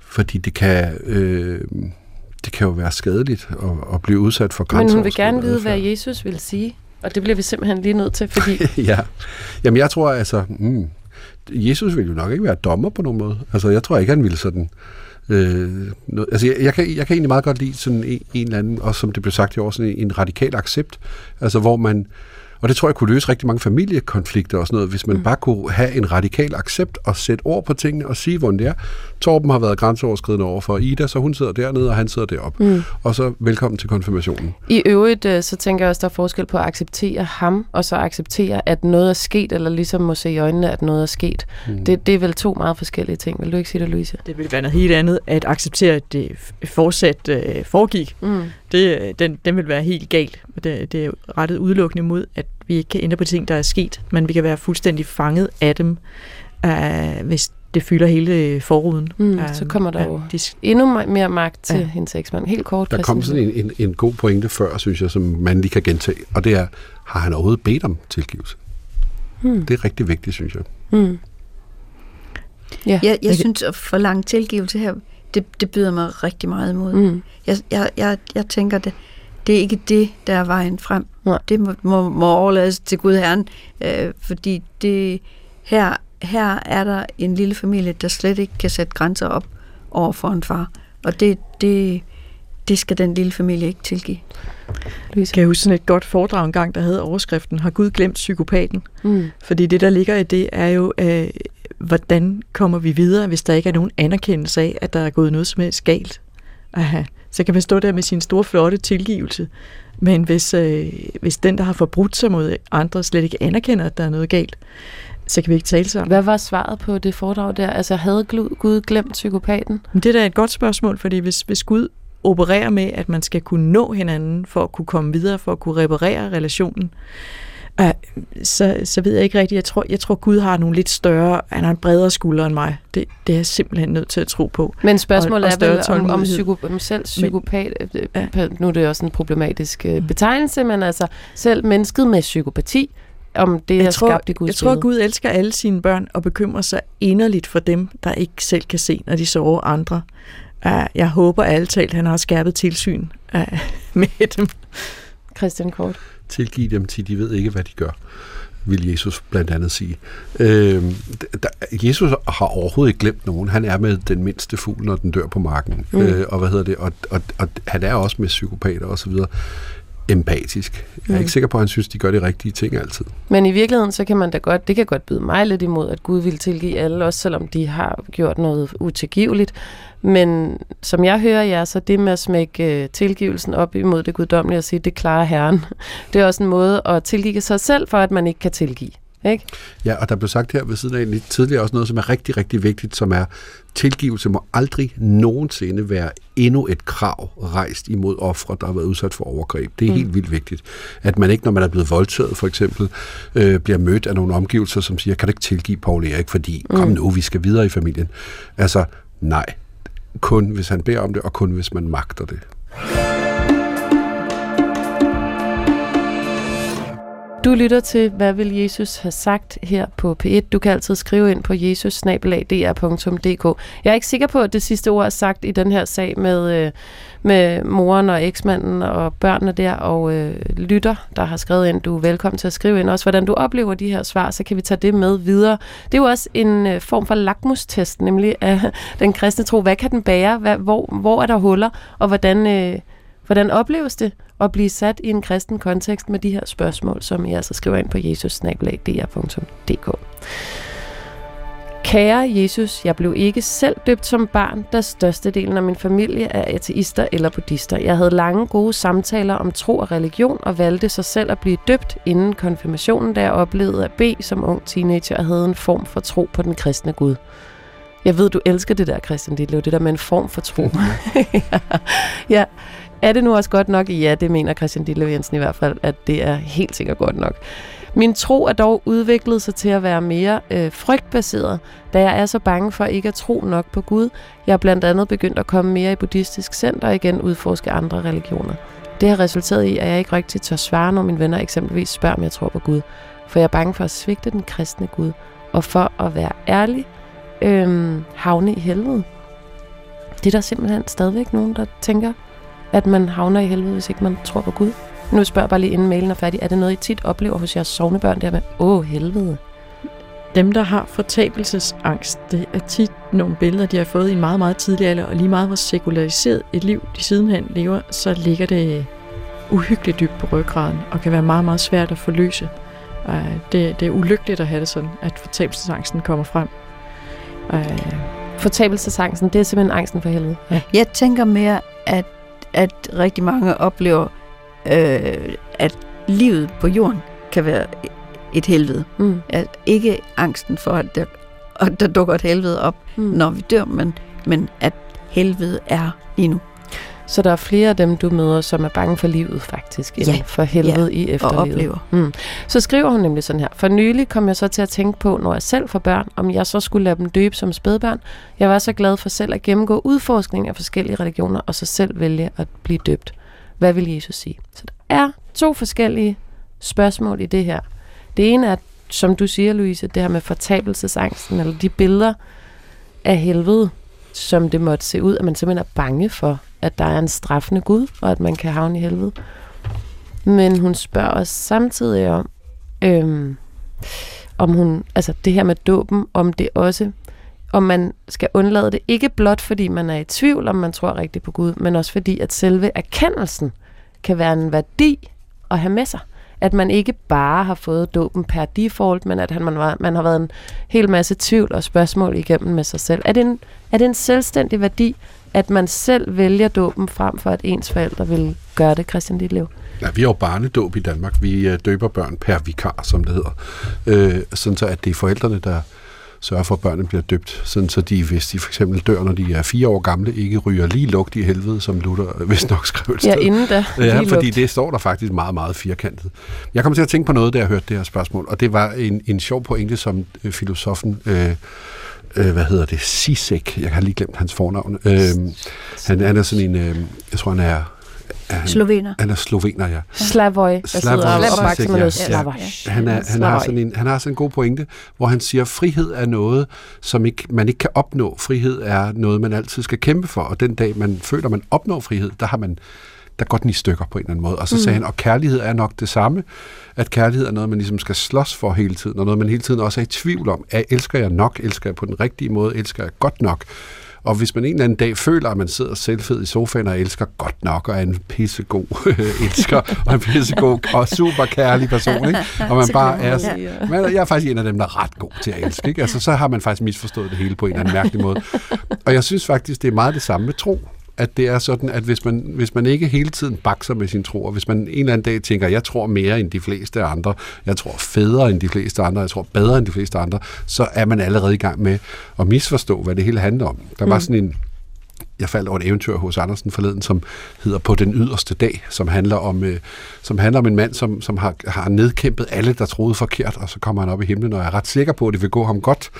fordi det kan... Øh, det kan jo være skadeligt at, at blive udsat for
Men hun vil gerne vide, hvad Jesus vil sige, og det bliver vi simpelthen lige nødt til, fordi...
ja, jamen jeg tror altså, mm, Jesus ville jo nok ikke være dommer på nogen måde. Altså, jeg tror ikke, han ville sådan... Øh, noget, altså, jeg, jeg, kan, jeg kan egentlig meget godt lide sådan en, en eller anden, også som det blev sagt i år, sådan en, en radikal accept, altså hvor man, og det tror jeg kunne løse rigtig mange familiekonflikter og sådan noget, hvis man mm. bare kunne have en radikal accept og sætte ord på tingene og sige, hvordan det er. Torben har været grænseoverskridende over for Ida, så hun sidder dernede, og han sidder deroppe. Mm. Og så velkommen til konfirmationen.
I øvrigt, øh, så tænker jeg også, der er forskel på at acceptere ham, og så acceptere, at noget er sket, eller ligesom må se i øjnene, at noget er sket. Mm. Det, det er vel to meget forskellige ting. Vil du ikke sige det, Louise?
Det vil være noget helt andet, at acceptere, at det fortsat uh, foregik. Mm. Det, den, den vil være helt galt. Det, det er rettet udelukkende mod, at vi ikke kan ændre på ting, der er sket, men vi kan være fuldstændig fanget af dem, uh, hvis det fylder hele forruden.
Mm, uh, så kommer der jo de... endnu mere magt til ja. hendes eksmand. Helt kort,
Der kom sådan en, en, en god pointe før, synes jeg, som man lige kan gentage, og det er, har han overhovedet bedt om tilgivelse? Mm. Det er rigtig vigtigt, synes jeg. Mm.
Ja. Jeg, jeg synes, at forlange tilgivelse her, det, det byder mig rigtig meget imod. Mm. Jeg, jeg, jeg, jeg tænker, det, det er ikke det, der er vejen frem. Nej. Det må, må, må overlades til Gud Herren, øh, fordi det, her, her er der en lille familie, der slet ikke kan sætte grænser op over for en far. Og det, det, det skal den lille familie ikke tilgive.
Louise. Kan jeg huske sådan et godt foredrag engang, der havde overskriften, har Gud glemt psykopaten? Mm. Fordi det, der ligger i det, er jo, øh, hvordan kommer vi videre, hvis der ikke er nogen anerkendelse af, at der er gået noget som helst galt? Aha. Så kan man stå der med sin store, flotte tilgivelse. Men hvis, øh, hvis den, der har forbrudt sig mod andre, slet ikke anerkender, at der er noget galt, så kan vi ikke tale sammen.
Hvad var svaret på det foredrag der? Altså havde Gud glemt psykopaten?
Det er da et godt spørgsmål, fordi hvis, hvis Gud opererer med, at man skal kunne nå hinanden for at kunne komme videre, for at kunne reparere relationen, Uh, så, så ved jeg ikke rigtigt. Jeg tror, jeg tror, Gud har nogle lidt større, han har en bredere skulder end mig. Det, det er jeg simpelthen nødt til at tro på.
Men spørgsmålet og, og er vel, om, om, psyko, om selv psykopat, Men, øh, ja. nu er det også en problematisk uh, betegnelse, men altså selv mennesket med psykopati, om det jeg er tror, skabt i Guds
Jeg tror, Gud elsker alle sine børn og bekymrer sig inderligt for dem, der ikke selv kan se, når de sover andre. Jeg håber alle talt, han har skærpet tilsyn med dem.
Christian Kort
tilgive dem til, de ved ikke, hvad de gør vil Jesus blandt andet sige. Øh, der, Jesus har overhovedet ikke glemt nogen. Han er med den mindste fugl, når den dør på marken. Mm. Øh, og hvad hedder det? Og, og, og han er også med psykopater og så videre empatisk. Jeg er mm. ikke sikker på, at han synes, de gør de rigtige ting altid.
Men i virkeligheden, så kan man da godt, det kan godt byde mig lidt imod, at Gud vil tilgive alle, også selvom de har gjort noget utilgiveligt. Men som jeg hører jer, så det med at smække øh, tilgivelsen op imod det guddommelige og sige, det klarer Herren, det er også en måde at tilgive sig selv, for at man ikke kan tilgive. Ikke?
Ja, og der blev sagt her ved siden af lidt tidligere også noget, som er rigtig, rigtig vigtigt, som er, tilgivelse må aldrig nogensinde være endnu et krav rejst imod ofre, der har været udsat for overgreb. Det er mm. helt vildt vigtigt. At man ikke, når man er blevet voldtaget for eksempel, øh, bliver mødt af nogle omgivelser, som siger, kan du ikke tilgive Paul Erik, fordi mm. kom nu, vi skal videre i familien. Altså, nej. Kun hvis han beder om det, og kun hvis man magter det.
Du lytter til, hvad vil Jesus have sagt her på P1. Du kan altid skrive ind på jesus-dr.dk. Jeg er ikke sikker på, at det sidste ord er sagt i den her sag med, øh, med moren og eksmanden og børnene der, og øh, lytter, der har skrevet ind. Du er velkommen til at skrive ind også, hvordan du oplever de her svar, så kan vi tage det med videre. Det er jo også en øh, form for lakmustest, nemlig af den kristne tro. Hvad kan den bære? Hvad, hvor, hvor er der huller? Og hvordan... Øh, Hvordan opleves det at blive sat i en kristen kontekst med de her spørgsmål, som I altså skriver ind på jesus-dr.dk. Kære Jesus, jeg blev ikke selv døbt som barn, da størstedelen af min familie er ateister eller buddhister. Jeg havde lange gode samtaler om tro og religion og valgte sig selv at blive døbt inden konfirmationen, da jeg oplevede at bede som ung teenager og havde en form for tro på den kristne Gud. Jeg ved, du elsker det der, Christian Ditlev, det der med en form for tro. ja. ja. Er det nu også godt nok? Ja, det mener Christian Dillev Jensen i hvert fald, at det er helt sikkert godt nok. Min tro er dog udviklet sig til at være mere øh, frygtbaseret, da jeg er så bange for ikke at tro nok på Gud. Jeg er blandt andet begyndt at komme mere i buddhistisk center og igen udforske andre religioner. Det har resulteret i, at jeg ikke rigtig tør svare, når mine venner eksempelvis spørger, om jeg tror på Gud. For jeg er bange for at svigte den kristne Gud, og for at være ærlig, øh, havne i helvede. Det er der simpelthen stadigvæk nogen, der tænker, at man havner i helvede, hvis ikke man tror på Gud. Nu spørger jeg bare lige, inden mailen er færdig. Er det noget, I tit oplever hos jeres sovnebørn, der med, åh, helvede?
Dem, der har fortabelsesangst, det er tit nogle billeder, de har fået i en meget, meget tidlig alder, og lige meget hvor sekulariseret et liv de sidenhen lever, så ligger det uhyggeligt dybt på ryggraden, og kan være meget, meget svært at forløse. Det, det er ulykkeligt at have det sådan, at fortabelsesangsten kommer frem.
Fortabelsesangsten, det er simpelthen angsten for helvede.
Ja. Jeg tænker mere, at, at rigtig mange oplever, øh, at livet på jorden kan være et helvede. Mm. At ikke angsten for, at der, at der dukker et helvede op, mm. når vi dør, men, men at helvede er lige nu.
Så der er flere af dem, du møder, som er bange for livet faktisk, end ja. for helvede ja. i efterlivet.
Og oplever.
Mm. Så skriver hun nemlig sådan her. For nylig kom jeg så til at tænke på, når jeg selv får børn, om jeg så skulle lade dem døbe som spædbørn. Jeg var så glad for selv at gennemgå udforskning af forskellige religioner, og så selv vælge at blive døbt. Hvad vil Jesus sige? Så der er to forskellige spørgsmål i det her. Det ene er, som du siger, Louise, det her med fortabelsesangsten, eller de billeder af helvede, som det måtte se ud, at man simpelthen er bange for, at der er en straffende Gud, og at man kan havne i helvede. Men hun spørger også samtidig om, øhm, om hun, altså det her med dåben, om det også, om man skal undlade det, ikke blot fordi man er i tvivl, om man tror rigtigt på Gud, men også fordi, at selve erkendelsen kan være en værdi at have med sig at man ikke bare har fået dåben per default, men at han, man, var, man har været en hel masse tvivl og spørgsmål igennem med sig selv. Er det en, er det en selvstændig værdi, at man selv vælger dåben frem for, at ens forældre vil gøre det, Christian Ditlev?
Ja, vi har jo barnedåb i Danmark. Vi øh, døber børn per vikar, som det hedder. Øh, sådan så, at det er forældrene, der sørge for, at børnene bliver døbt, sådan så de, hvis de for eksempel dør, når de er fire år gamle, ikke ryger lige lugt i helvede, som Luther vist nok skrev et
sted. Ja, inden da.
Ja, fordi det står der faktisk meget, meget firkantet. Jeg kommer til at tænke på noget, da jeg hørte det her spørgsmål, og det var en, en sjov pointe, som øh, filosofen øh, øh, hvad hedder det, Sisek, jeg har lige glemt hans fornavn. Øh, han, han er sådan en, øh, jeg tror han er
han, slovener.
Han er slovener, ja.
Slavoj.
Slavoj.
Slavoj. Ja.
Slavoj. Han, er, han, har sådan en, han har sådan en god pointe, hvor han siger, at frihed er noget, som ikke, man ikke kan opnå. Frihed er noget, man altid skal kæmpe for, og den dag, man føler, man opnår frihed, der har man der går den i stykker på en eller anden måde. Og så mm. sagde han, og kærlighed er nok det samme, at kærlighed er noget, man ligesom skal slås for hele tiden, og noget, man hele tiden også er i tvivl om. Er, elsker jeg nok? Elsker jeg på den rigtige måde? Elsker jeg godt nok? Og hvis man en eller anden dag føler, at man sidder selvfed i sofaen og elsker godt nok, og er en pissegod elsker, og en pissegod og super kærlig person, ikke? og man bare er... Man, jeg er faktisk en af dem, der er ret god til at elske. Ikke? Altså, så har man faktisk misforstået det hele på en eller anden mærkelig måde. Og jeg synes faktisk, det er meget det samme med tro at det er sådan, at hvis man, hvis man ikke hele tiden bakser med sin tro, og hvis man en eller anden dag tænker, jeg tror mere end de fleste andre, jeg tror federe end de fleste andre, jeg tror bedre end de fleste andre, så er man allerede i gang med at misforstå, hvad det hele handler om. Der var mm. sådan en, jeg faldt over et eventyr hos Andersen forleden, som hedder På den yderste dag, som handler om, øh, som handler om en mand, som, som har, har nedkæmpet alle, der troede forkert, og så kommer han op i himlen, og jeg er ret sikker på, at det vil gå ham godt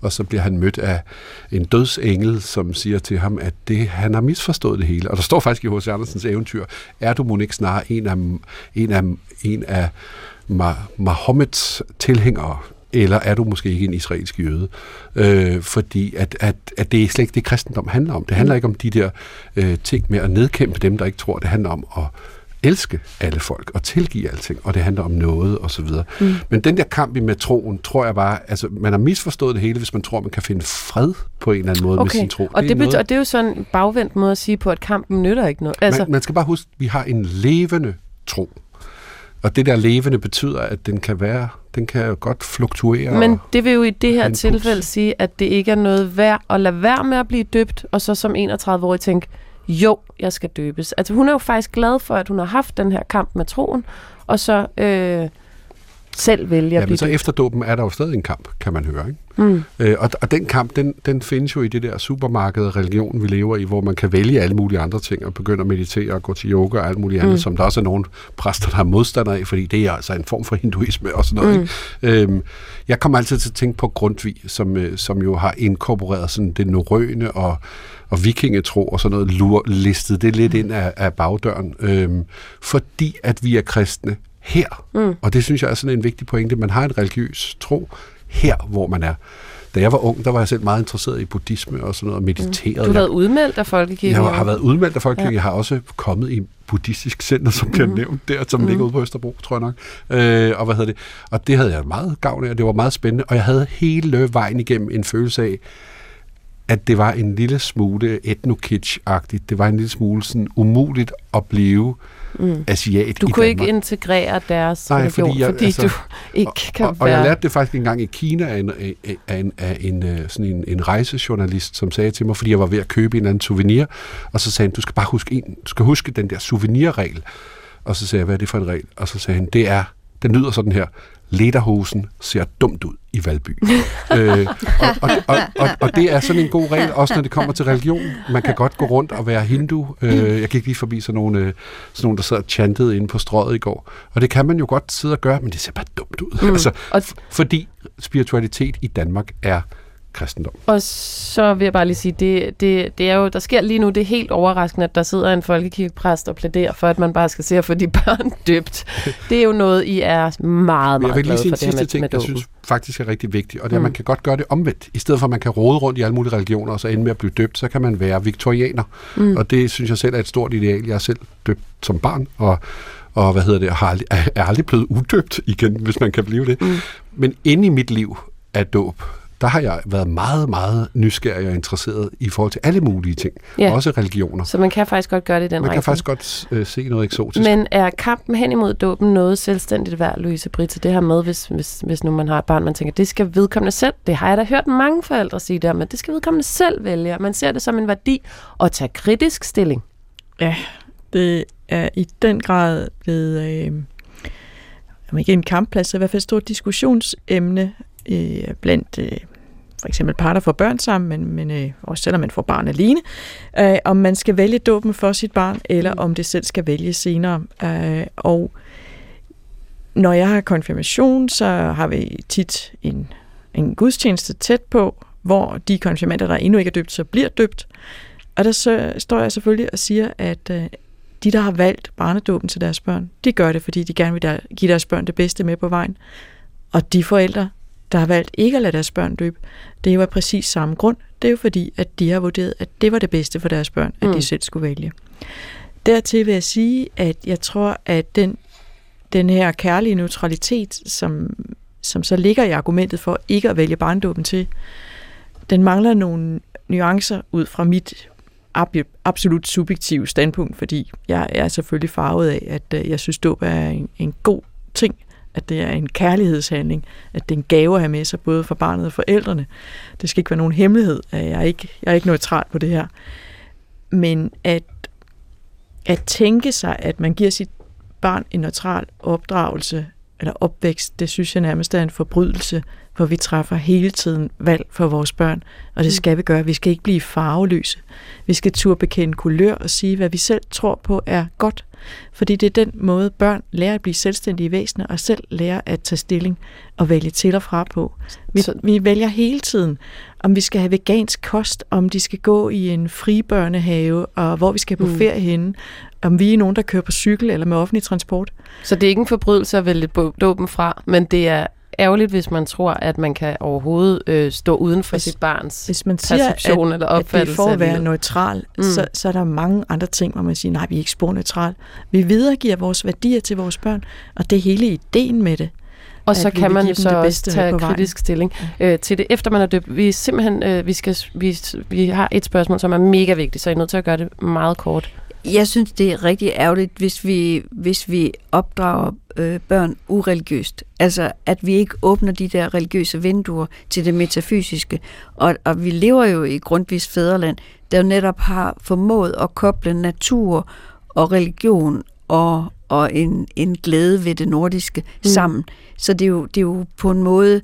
og så bliver han mødt af en dødsengel, som siger til ham, at det, han har misforstået det hele. Og der står faktisk i H.C. Andersens eventyr, er du mon ikke snarere en af, en af, en af Mahommeds tilhængere, eller er du måske ikke en israelsk jøde? Øh, fordi at, at, at det er slet ikke det, kristendom handler om. Det handler ikke om de der øh, ting med at nedkæmpe dem, der ikke tror. Det handler om at elske alle folk og tilgive alting, og det handler om noget og så videre. Mm. Men den der kamp med troen, tror jeg bare, altså man har misforstået det hele, hvis man tror, man kan finde fred på en eller anden måde okay. med sin tro.
Og det, det, betyder, og det er jo sådan en bagvendt måde at sige på, at kampen nytter ikke noget.
Altså... Man, man skal bare huske, at vi har en levende tro. Og det der levende betyder, at den kan være, den kan jo godt fluktuere.
Men det vil jo i det her tilfælde sige, at det ikke er noget værd at lade være med at blive døbt, og så som 31-årig tænke, jo, jeg skal døbes. Altså hun er jo faktisk glad for, at hun har haft den her kamp med troen, og så... Øh, selv vælge at
Ja,
blive
men så
døbt.
efter dåben er der jo stadig en kamp, kan man høre. Ikke?
Mm.
Øh, og, og den kamp, den, den findes jo i det der supermarked religion, vi lever i, hvor man kan vælge alle mulige andre ting, og begynde at meditere og gå til yoga og alt muligt andet,
Mm.
som der også er nogle præster, der er modstandere af, fordi det er altså en form for hinduisme og sådan noget.
Mm.
Ikke? Øhm, jeg kommer altid til at tænke på Grundtvig, som, øh, som jo har inkorporeret sådan det norrøne og, og vikingetro og sådan noget, lur, listet det lidt ind af, af bagdøren, øhm, fordi at vi er kristne her.
Mm.
Og det synes jeg er sådan en vigtig pointe. Man har en religiøs tro her, hvor man er. Da jeg var ung, der var jeg selv meget interesseret i buddhisme og sådan noget, og mediterede.
Du har været udmeldt af folkekirken.
Jeg har været udmeldt af folkekirken.
Ja.
Jeg har også kommet i buddhistisk center, som bliver mm. nævnt der, som mm. ligger ude på Østerbro, tror jeg nok. Øh, og hvad hedder det? Og det havde jeg meget gavn af, og det var meget spændende. Og jeg havde hele vejen igennem en følelse af, at det var en lille smule etnokitsch-agtigt. Det var en lille smule sådan umuligt at blive
Mm.
asiat
Du
i
kunne
Danmark.
ikke integrere deres
Nej,
religion,
fordi jeg-
fordi
altså-
du ikke kan
og, og
være...
jeg lærte det faktisk engang i Kina af en, af, en, af en, øh, sådan en, en rejsejournalist, som sagde til mig, fordi jeg var ved at købe en eller anden souvenir, og så sagde han, du skal bare huske, en, du skal huske den der souvenirregel. Og så sagde jeg, hvad er det for en regel? Og så sagde han, det er, den lyder sådan her, lederhosen ser dumt ud i Valby. øh, og, og, og, og, og det er sådan en god regel, også når det kommer til religion. Man kan godt gå rundt og være hindu. Øh, jeg gik lige forbi sådan nogle, øh, sådan nogle, der sad og chantede inde på strøget i går. Og det kan man jo godt sidde og gøre, men det ser bare dumt ud.
Mm.
Altså, fordi spiritualitet i Danmark er kristendom.
Og så vil jeg bare lige sige, det, det, det er jo, der sker lige nu, det er helt overraskende, at der sidder en folkekirkepræst og plæderer for, at man bare skal se at få de børn døbt. Det er jo noget, I er meget, meget
jeg vil lige sige en sidste
med,
ting,
med
jeg synes faktisk er rigtig vigtigt, og det er, at
Mm.
man kan godt gøre det omvendt. I stedet for, at man kan rode rundt i alle mulige religioner, og så ende med at blive døbt, så kan man være viktorianer.
Mm.
Og det synes jeg selv er et stort ideal. Jeg er selv døbt som barn, og, og hvad hedder det, har aldrig, er er aldrig blevet udøbt igen, hvis man kan blive det.
Mm.
Men inde i mit liv af dåb, der har jeg været meget, meget nysgerrig og interesseret i forhold til alle mulige ting.
Ja.
Også religioner.
Så man kan faktisk godt gøre det i den
Man kan
rækkefølge.
faktisk godt øh, se noget eksotisk.
Men er kampen hen imod dåben noget selvstændigt værd, Louise Britt, det her med, hvis, hvis, hvis nu man har et barn, man tænker, det skal vedkommende selv, det har jeg da hørt mange forældre sige der, men det skal vedkommende selv vælge, man ser det som en værdi at tage kritisk stilling.
Ja, det er i den grad blevet, øh, om ikke en kampplads, så i hvert fald et stort diskussionsemne øh, blandt øh, for eksempel parter for børn sammen, men, men øh, også selvom man får barn alene, øh, om man skal vælge dåben for sit barn, eller om det selv skal vælge senere. Øh, og når jeg har konfirmation, så har vi tit en, en gudstjeneste tæt på, hvor de konfirmander, der endnu ikke er døbt, så bliver døbt. Og der så står jeg selvfølgelig og siger, at øh, de, der har valgt barnedåben til deres børn, de gør det, fordi de gerne vil der, give deres børn det bedste med på vejen. Og de forældre, der har valgt ikke at lade deres børn døbe, det er jo af præcis samme grund. Det er jo fordi, at de har vurderet, at det var det bedste for deres børn, at
Mm.
de selv skulle vælge. Dertil vil jeg sige, at jeg tror, at den, den her kærlige neutralitet, som, som så ligger i argumentet for ikke at vælge barndåben til, den mangler nogle nuancer ud fra mit ab- absolut subjektive standpunkt, fordi jeg er selvfølgelig farvet af, at øh, jeg synes, dåb er en, en god ting, at det er en kærlighedshandling, at det er en gave at have med sig, både for barnet og forældrene. Det skal ikke være nogen hemmelighed, at jeg er ikke, jeg er ikke neutral på det her. Men at, at tænke sig, at man giver sit barn en neutral opdragelse eller opvækst, det synes jeg nærmest er en forbrydelse, hvor vi træffer hele tiden valg for vores børn, og det skal vi gøre. Vi skal ikke blive farveløse. Vi skal turde bekende kulør og sige, hvad vi selv tror på er godt, fordi det er den måde, børn lærer at blive selvstændige væsener og selv lærer at tage stilling og vælge til og fra på. Vi, vi vælger hele tiden, om vi skal have vegansk kost, om de skal gå i en fri børnehave, og hvor vi skal på
Mm.
ferie henne, om vi er nogen, der kører på cykel eller med offentlig transport.
Så det er ikke en forbrydelse at vælge dåben fra, men det er ærgerligt, hvis man tror, at man kan overhovedet øh, stå uden for
Hvis-
sit barns
Hvis man siger,
perception eller
at det er
opfattelse
for
af
at være neutral,
Mm.
så, så er der mange andre ting, hvor man siger, nej, vi er ikke sporneutral. Vi videregiver vores værdier til vores børn, og det er hele ideen med det.
Og så
at vi
kan man jo så også tage kritisk stilling øh, til det, efter man er døbt. Vi simpelthen, øh, vi, skal, vi, vi har et spørgsmål, som er mega vigtigt, så jeg er nødt til at gøre det meget kort.
Jeg synes, det er rigtig ærgerligt, hvis vi, hvis vi opdrager øh, børn ureligiøst. Altså, at vi ikke åbner de der religiøse vinduer til det metafysiske. Og, og vi lever jo i Grundtvigs fædreland, der jo netop har formået at koble natur og religion og, og en, en glæde ved det nordiske mm. sammen. Så det er, jo, det er jo på en måde...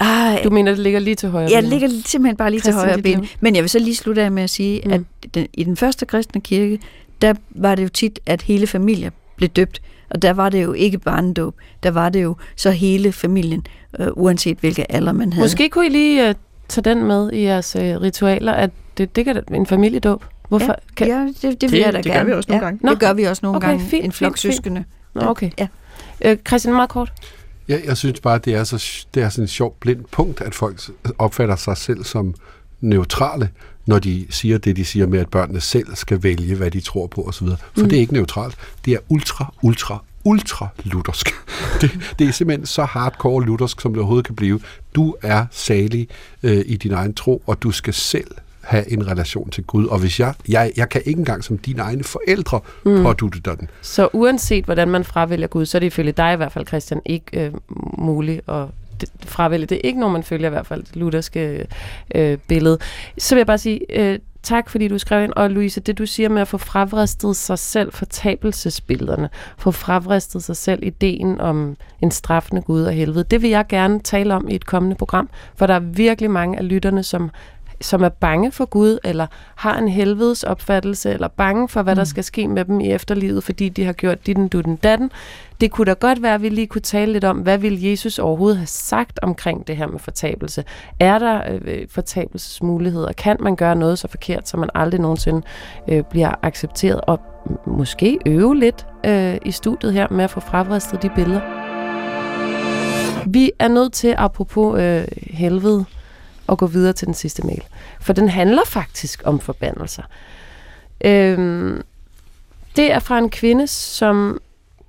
Ah, du mener, det ligger lige til højre
Ja, det ligger simpelthen bare lige Christian til højre ben. Men jeg vil så lige slutte af med at sige, mm. at den, i den første kristne kirke, der var det jo tit, at hele familien blev døbt. Og der var det jo ikke barndåb, der var det jo så hele familien, øh, uanset hvilke alder man havde.
Måske kunne I lige uh, tage den med i jeres uh, ritualer, at det, det kan en familiedåb.
Hvorfor? Ja, kan... ja det, det, det vil jeg da
det
gerne.
gør vi også nogle ja, gange.
Det gør vi også nogle okay, gange. Fint, en flok fint, søskende.
Nå, okay. Ja. Øh, Christian, meget kort.
Ja, jeg synes bare, det er, så, det er sådan et sjovt blindt punkt, at folk opfatter sig selv som neutrale, når de siger det, de siger med, at børnene selv skal vælge, hvad de tror på osv. For mm. det er ikke neutralt. Det er ultra, ultra, ultra luthersk. Det, det er simpelthen så hardcore luthersk, som det overhovedet kan blive. Du er salig øh, i din egen tro, og du skal selv have en relation til Gud. Og hvis jeg, jeg, jeg kan ikke engang som dine egne forældre mm. pådute dig den.
Så uanset hvordan man fravælger Gud, så er det ifølge dig i hvert fald, Christian, ikke øh, muligt at fravælge. Det er ikke noget, man følger i hvert fald det lutherske øh, billede. Så vil jeg bare sige, øh, tak fordi du skrev ind, og Louise, det du siger med at få fravristet sig selv fortabelsesbillederne, få fravristet sig selv ideen om en straffende Gud og helvede, det vil jeg gerne tale om i et kommende program, for der er virkelig mange af lytterne, som som er bange for Gud, eller har en helvedes opfattelse, eller bange for, hvad mm. der skal ske med dem i efterlivet, fordi de har gjort dit du den datten. Det kunne da godt være, at vi lige kunne tale lidt om, hvad vil Jesus overhovedet have sagt omkring det her med fortabelse? Er der øh, fortabelsesmuligheder? Kan man gøre noget så forkert, så man aldrig nogensinde øh, bliver accepteret? Og måske øve lidt øh, i studiet her med at få fravristet de billeder. Vi er nødt til, apropos øh, helvede, og gå videre til den sidste mail. For den handler faktisk om forbandelser. Øhm, det er fra en kvinde, som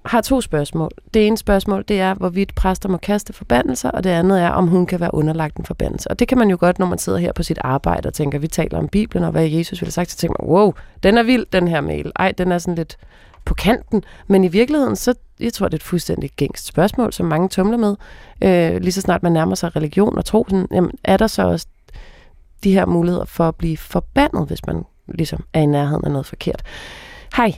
har to spørgsmål. Det ene spørgsmål, det er, hvorvidt præster må kaste forbandelser, og det andet er, om hun kan være underlagt en forbandelse. Og det kan man jo godt, når man sidder her på sit arbejde og tænker, vi taler om Bibelen og hvad Jesus ville have sagt, så tænker man, wow, den er vild, den her mail. Ej, den er sådan lidt på kanten. Men i virkeligheden, så jeg tror, det er et fuldstændig gængst spørgsmål, som mange tumler med. Øh, lige så snart man nærmer sig religion og tro, sådan, jamen, er der så også de her muligheder for at blive forbandet, hvis man ligesom er i nærheden af noget forkert. Hej,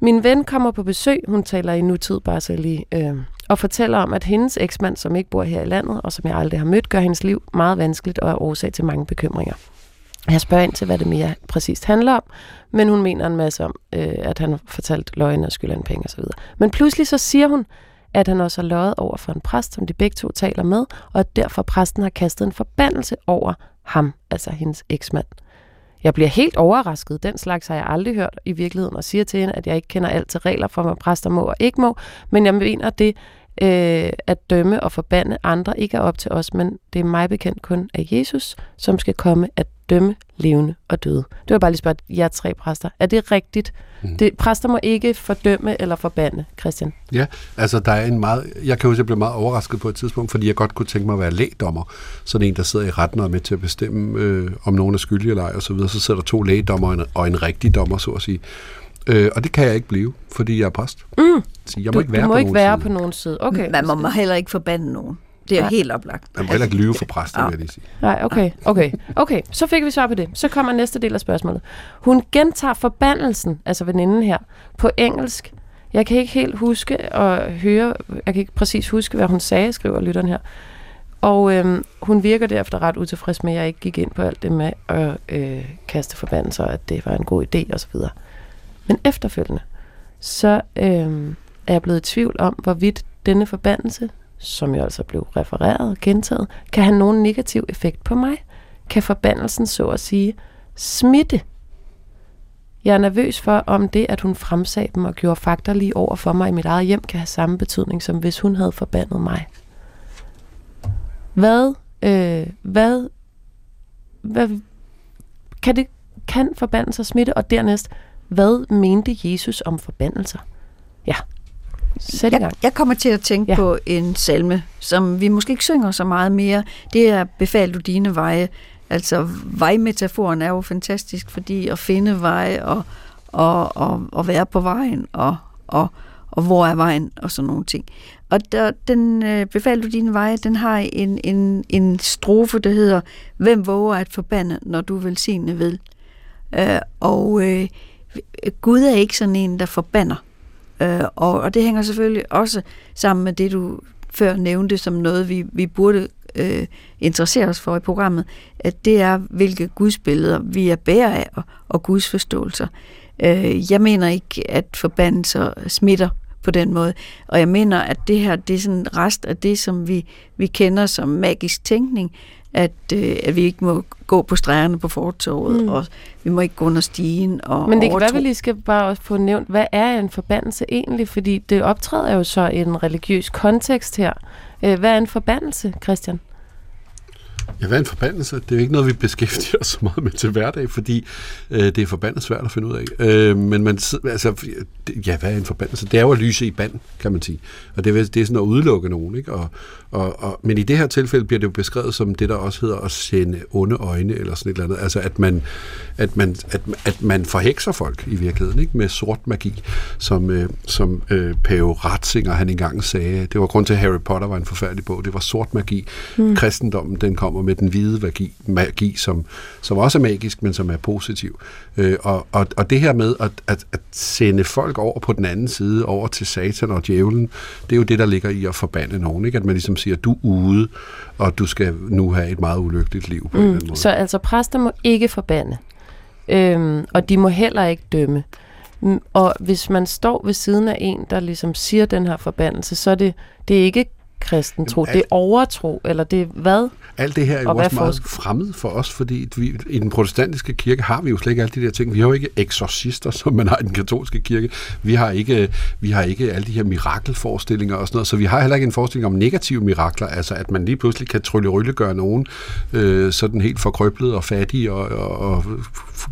min ven kommer på besøg, hun taler i nutid bare så lige, øh, og fortæller om, at hendes eksmand, som ikke bor her i landet, og som jeg aldrig har mødt, gør hendes liv meget vanskeligt og er årsag til mange bekymringer. Jeg spørger ind til, hvad det mere præcist handler om, men hun mener en masse om, øh, at han har fortalt løgne og skylder en penge osv. Men pludselig så siger hun, at han også har løjet over for en præst, som de begge to taler med, og at derfor præsten har kastet en forbandelse over ham, altså hendes eksmand. Jeg bliver helt overrasket. Den slags har jeg aldrig hørt i virkeligheden, og siger til hende, at jeg ikke kender alt til regler for, hvad præster må og ikke må, men jeg mener det, øh, at dømme og forbande andre ikke er op til os, men det er mig bekendt kun af Jesus, som skal komme at dømme levende og døde. Det var bare lige spørge jer tre præster. Er det rigtigt? Mm. Det, præster må ikke fordømme eller forbande, Christian.
Ja, altså der er en meget... Jeg kan huske, at jeg blev meget overrasket på et tidspunkt, fordi jeg godt kunne tænke mig at være lægdommer. Sådan en, der sidder i retten og er med til at bestemme, øh, om nogen er skyldig eller ej, og så videre. Så sidder der to lægedommer og en, og en rigtig dommer, så at sige. Øh, og det kan jeg ikke blive, fordi jeg er præst. Mm. Så jeg må
du,
ikke være,
du må
på,
ikke
nogen
være
side.
på nogen side. Okay.
Man må heller ikke forbande nogen. Det er ja. helt oplagt.
Man må heller ikke lyve for præster, ja. vil jeg lige sige.
Nej, okay, okay. Okay, så fik vi svar på det. Så kommer næste del af spørgsmålet. Hun gentager forbandelsen, altså veninden her, på engelsk. Jeg kan ikke helt huske og høre, jeg kan ikke præcis huske, hvad hun sagde, skriver lytteren her. Og øhm, hun virker derefter ret utilfreds med, at jeg ikke gik ind på alt det med at øh, kaste forbandelser, at det var en god idé osv. Men efterfølgende, så øh, er jeg blevet i tvivl om, hvorvidt denne forbandelse, som jo altså blev refereret og gentaget, kan have nogen negativ effekt på mig. Kan forbandelsen så at sige smitte? Jeg er nervøs for, om det, at hun fremsagde dem og gjorde fakta lige over for mig i mit eget hjem, kan have samme betydning, som hvis hun havde forbandet mig. Hvad, øh, hvad, hvad kan det, kan forbandelser smitte? Og dernæst, hvad mente Jesus om forbandelser? Ja, sæt i gang.
Jeg, jeg kommer til at tænke ja. på en salme, som vi måske ikke synger så meget mere. Det er Befal du dine veje. Altså, vejmetaforen er jo fantastisk, fordi at finde veje og, og, og, og være på vejen og, og, og hvor er vejen og sådan nogle ting. Og der, den øh, befal du dine veje, den har en, en, en strofe, der hedder, hvem våger at forbande, når du velsigne ved? Øh, og øh, Gud er ikke sådan en, der forbander. Øh, og, og det hænger selvfølgelig også sammen med det, du før nævnte som noget, vi, vi burde øh, interessere os for i programmet, at det er, hvilke gudsbilleder vi er bærer af, og, og gudsforståelser. Øh, jeg mener ikke, at forbandelser smitter på den måde. Og jeg mener, at det her, det er sådan en rest af det, som vi, vi kender som magisk tænkning, at, øh, at vi ikke må gå på stregerne på fortoget, mm. og vi må ikke gå under stigen. Og
Men det kan være, vi lige skal bare også få nævnt, hvad er en forbandelse egentlig? Fordi det optræder jo så i en religiøs kontekst her. Øh, hvad er en forbandelse, Christian?
Ja, hvad er en forbandelse? Det er jo ikke noget, vi beskæftiger os så meget med til hverdag, fordi øh, det er forbandet svært at finde ud af. Øh, men man, altså, ja, hvad er en forbandelse? Det er jo at lyse i band, kan man sige. Og det, er, det er sådan at udelukke nogen. Ikke? Og, og, og, men i det her tilfælde bliver det jo beskrevet som det, der også hedder at sende onde øjne, eller sådan et eller andet. Altså, at man, at man, at, at man forhekser folk i virkeligheden, ikke? med sort magi, som, øh, som øh, Pave Ratzinger han engang sagde. Det var grund til, at Harry Potter var en forfærdelig bog. Det var sort magi. Mm. Kristendommen, den kommer med den hvide magi, magi som, som også er magisk, men som er positiv. Øh, og, og, og det her med at, at, at sende folk over på den anden side, over til satan og djævlen, det er jo det, der ligger i at forbande nogen. Ikke? At man ligesom siger, du er ude, og du skal nu have et meget ulykkeligt liv på mm. en eller anden måde.
Så altså præster må ikke forbande, øhm, og de må heller ikke dømme. Mm, og hvis man står ved siden af en, der ligesom siger den her forbandelse, så er det, det er ikke kristen tro. det er overtro, eller det er hvad?
Alt det her er jo også meget fremmed for os, fordi vi, i den protestantiske kirke har vi jo slet ikke alle de der ting. Vi har jo ikke eksorcister, som man har i den katolske kirke. Vi har ikke, vi har ikke alle de her mirakelforestillinger og sådan noget, så vi har heller ikke en forestilling om negative mirakler, altså at man lige pludselig kan trylle gøre nogen øh, sådan helt forkrøblet og fattige og, og, og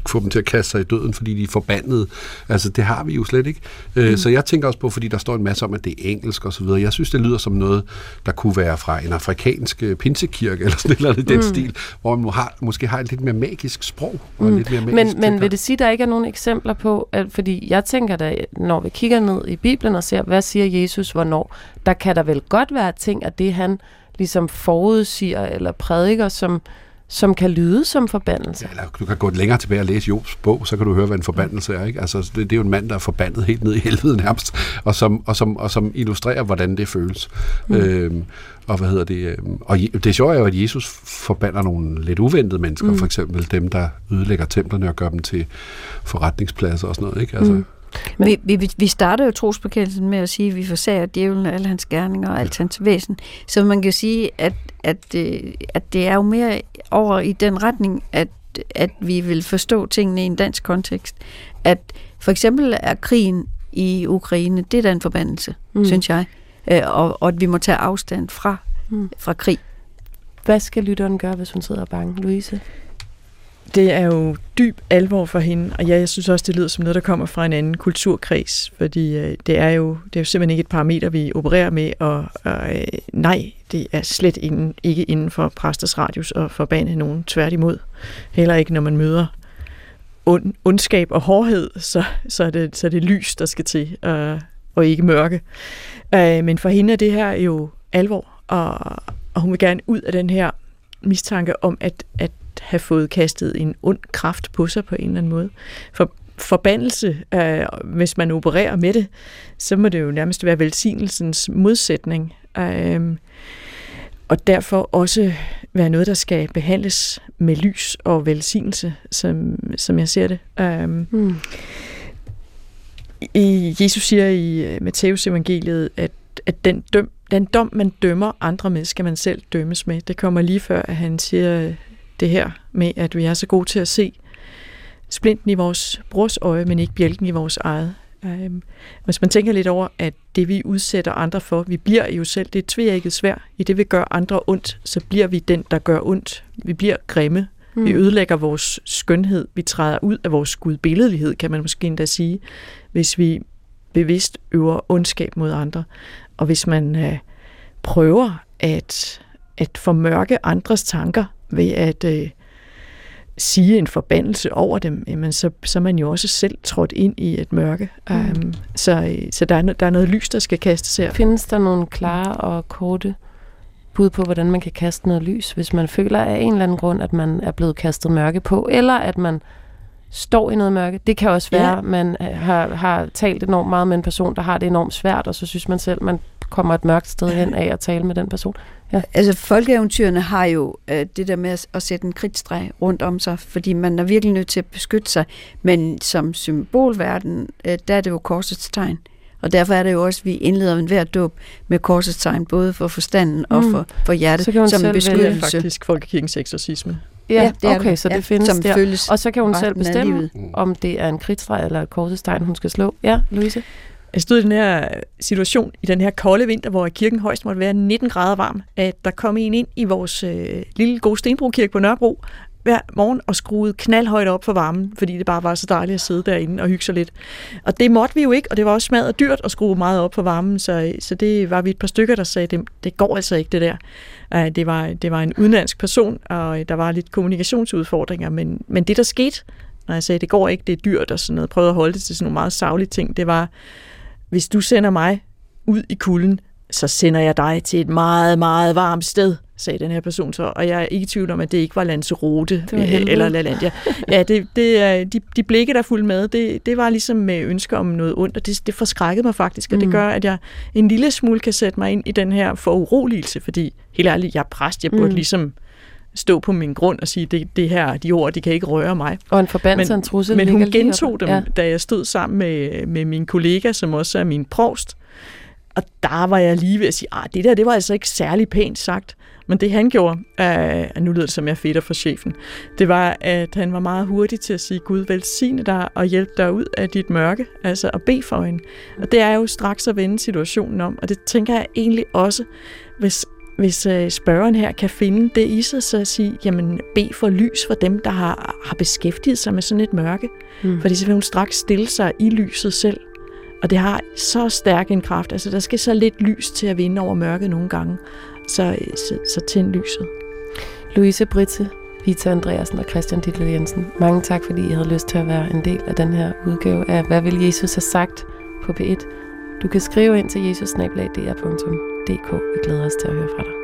få dem til at kaste sig i døden, fordi de er forbandet. Altså det har vi jo slet ikke. Øh, mm. Så jeg tænker også på, fordi der står en masse om, at det er engelsk og så videre. Jeg synes, det lyder som noget, der kunne være fra en afrikansk øh, pinsekirke, eller sådan et eller andet mm. den stil, hvor man har, måske har et lidt mere magisk sprog. Og mm. lidt mere
magisk men, men vil det sige, at der ikke er nogen eksempler på, at, fordi jeg tænker da, når vi kigger ned i Bibelen og ser, hvad siger Jesus hvornår, der kan der vel godt være ting af det, han ligesom forudsiger eller prædiker, som, som kan lyde som forbandelse.
Ja, eller du kan gå længere tilbage og læse Jobs bog, så kan du høre, hvad en forbandelse er. Ikke? Altså, det, det er jo en mand, der er forbandet helt ned i helvede nærmest, og som, og som, og som illustrerer, hvordan det føles. Mm. Øhm, og hvad hedder det? Øhm, og det sjove er jo, at Jesus forbander nogle lidt uventede mennesker, mm. for eksempel dem, der ødelægger templerne og gør dem til forretningspladser og sådan noget. Ikke? Altså, mm.
Men, vi, vi, vi starter jo trosbekendelsen med at sige, at vi forsager djævlen og alle hans gerninger og alt hans væsen. Så man kan sige, at, at, øh, at det er jo mere over i den retning, at, at vi vil forstå tingene i en dansk kontekst. At for eksempel er krigen i Ukraine, det er da en forbandelse, mm. synes jeg. Øh, og, og at vi må tage afstand fra, mm. fra krig.
Hvad skal lytteren gøre, hvis hun sidder bange, Louise?
Det er jo dyb alvor for hende, og ja, jeg synes også, det lyder som noget, der kommer fra en anden kulturkreds, fordi øh, det, er jo, det er jo simpelthen ikke et parameter, vi opererer med, og, og øh, nej, det er slet inden, ikke inden for præsters radius at forbande nogen tværtimod. Heller ikke, når man møder ond, ondskab og hårdhed, så, så, er det, så er det lys, der skal til, øh, og ikke mørke. Øh, men for hende er det her jo alvor, og, og hun vil gerne ud af den her mistanke om, at, at have fået kastet en ond kraft på sig på en eller anden måde. For forbandelse, øh, hvis man opererer med det, så må det jo nærmest være velsignelsens modsætning. Øh, og derfor også være noget, der skal behandles med lys og velsignelse, som, som jeg ser det. Øh, mm. i, Jesus siger i Matteus evangeliet, at, at den, døm, den dom, man dømmer andre med, skal man selv dømmes med. Det kommer lige før, at han siger det her med, at vi er så gode til at se splinten i vores brors øje, men ikke bjælken i vores eget. Øhm, hvis man tænker lidt over, at det vi udsætter andre for, vi bliver jo selv, det er tvækket svært. I det vi gør andre ondt, så bliver vi den, der gør ondt. Vi bliver grimme. Mm. Vi ødelægger vores skønhed. Vi træder ud af vores gudbilledelighed, kan man måske endda sige, hvis vi bevidst øver ondskab mod andre. Og hvis man øh, prøver at, at formørke andres tanker ved at øh, sige en forbandelse over dem, jamen så, så er man jo også selv trådt ind i et mørke. Mm. Um, så så der, er, der er noget lys, der skal kastes her.
Findes der nogle klare og korte bud på, hvordan man kan kaste noget lys, hvis man føler af en eller anden grund, at man er blevet kastet mørke på, eller at man står i noget mørke. Det kan også være,
Ja.
at man øh, har, har talt enormt meget med en person, der har det enormt svært, og så synes man selv, man kommer et mørkt sted hen af at tale med den person.
Altså, folkeeventyrene har jo øh, det der med at, at sætte en kridtstreg rundt om sig, fordi man er virkelig nødt til at beskytte sig. Men som symbolverden, øh, der er det jo korsets tegn. Og derfor er det jo også, at vi indleder enhver dåb med korsets tegn, både for forstanden og
Mm.
for, for hjertet,
Så kan hun
som en
vælge
Det er
beskyttelse.
faktisk folkekirkens eksorcisme.
Ja,
det er
okay,
det.
så det
Ja,
findes
som
der.
føles
Og så kan hun selv bestemme,
livet.
om det er en kridtstreg eller et korsestegn, hun skal slå. Ja, Louise?
Jeg stod i den her situation, i den her kolde vinter, hvor kirken højst måtte være 19 grader varm, at der kom en ind i vores øh, lille gode Stenbro-kirke på Nørrebro hver morgen og skruede knaldhøjt op for varmen, fordi det bare var så dejligt at sidde derinde og hygge sig lidt. Og det måtte vi jo ikke, og det var også smadret dyrt at skrue meget op for varmen, så, så det var vi et par stykker, der sagde, det, det går altså ikke det der. Øh, Det var, det var en udenlandsk person, og øh, der var lidt kommunikationsudfordringer, men, men det der skete, når jeg sagde, det går ikke, det er dyrt og sådan noget, prøvede at holde det til sådan nogle meget savlige ting, det var, hvis du sender mig ud i kulden, så sender jeg dig til et meget, meget varmt sted, sagde den her person så. Og jeg er ikke i tvivl om, at det ikke var Lanzarote
Det var helvede.
eller LaLandia. Ja, det, det, de, de blikke, der fulgte med, det, det var ligesom med ønsker om noget ondt, og det, det forskrækkede mig faktisk, og det
Mm.
gør, at jeg en lille smule kan sætte mig ind i den her foruroligelse, fordi helt ærligt, jeg er præst, jeg burde
Mm.
ligesom stå på min grund og sige, det, det her, de ord, de kan ikke røre mig.
Og en forbandelse og en trussel.
Men hun gentog dem,
ja.
da jeg stod sammen med, med min kollega, som også er min provst. Og der var jeg lige ved at sige, at det der, det var altså ikke særlig pænt sagt. Men det han gjorde, øh, nu lyder det som jeg fedter for chefen, det var, at han var meget hurtig til at sige, Gud velsigne dig og hjælpe dig ud af dit mørke, altså at bede for hende. Og det er jo straks at vende situationen om, og det tænker jeg egentlig også, hvis, hvis øh, spørgeren her kan finde det i sig, så at sige, jamen bed for lys for dem, der har, har beskæftiget sig med sådan et mørke.
Mm.
Fordi så vil hun straks stille sig i lyset selv. Og det har så stærk en kraft. Altså, der skal så lidt lys til at vinde over mørket nogle gange. Så, øh, så, så tænd lyset.
Louise Britte, Vita Andreasen og Christian Ditlev Jensen. Mange tak, fordi I havde lyst til at være en del af den her udgave af Hvad vil Jesus have sagt på P1. Du kan skrive ind til jesusnablag.dr.dk. Vi glæder os til at høre fra dig.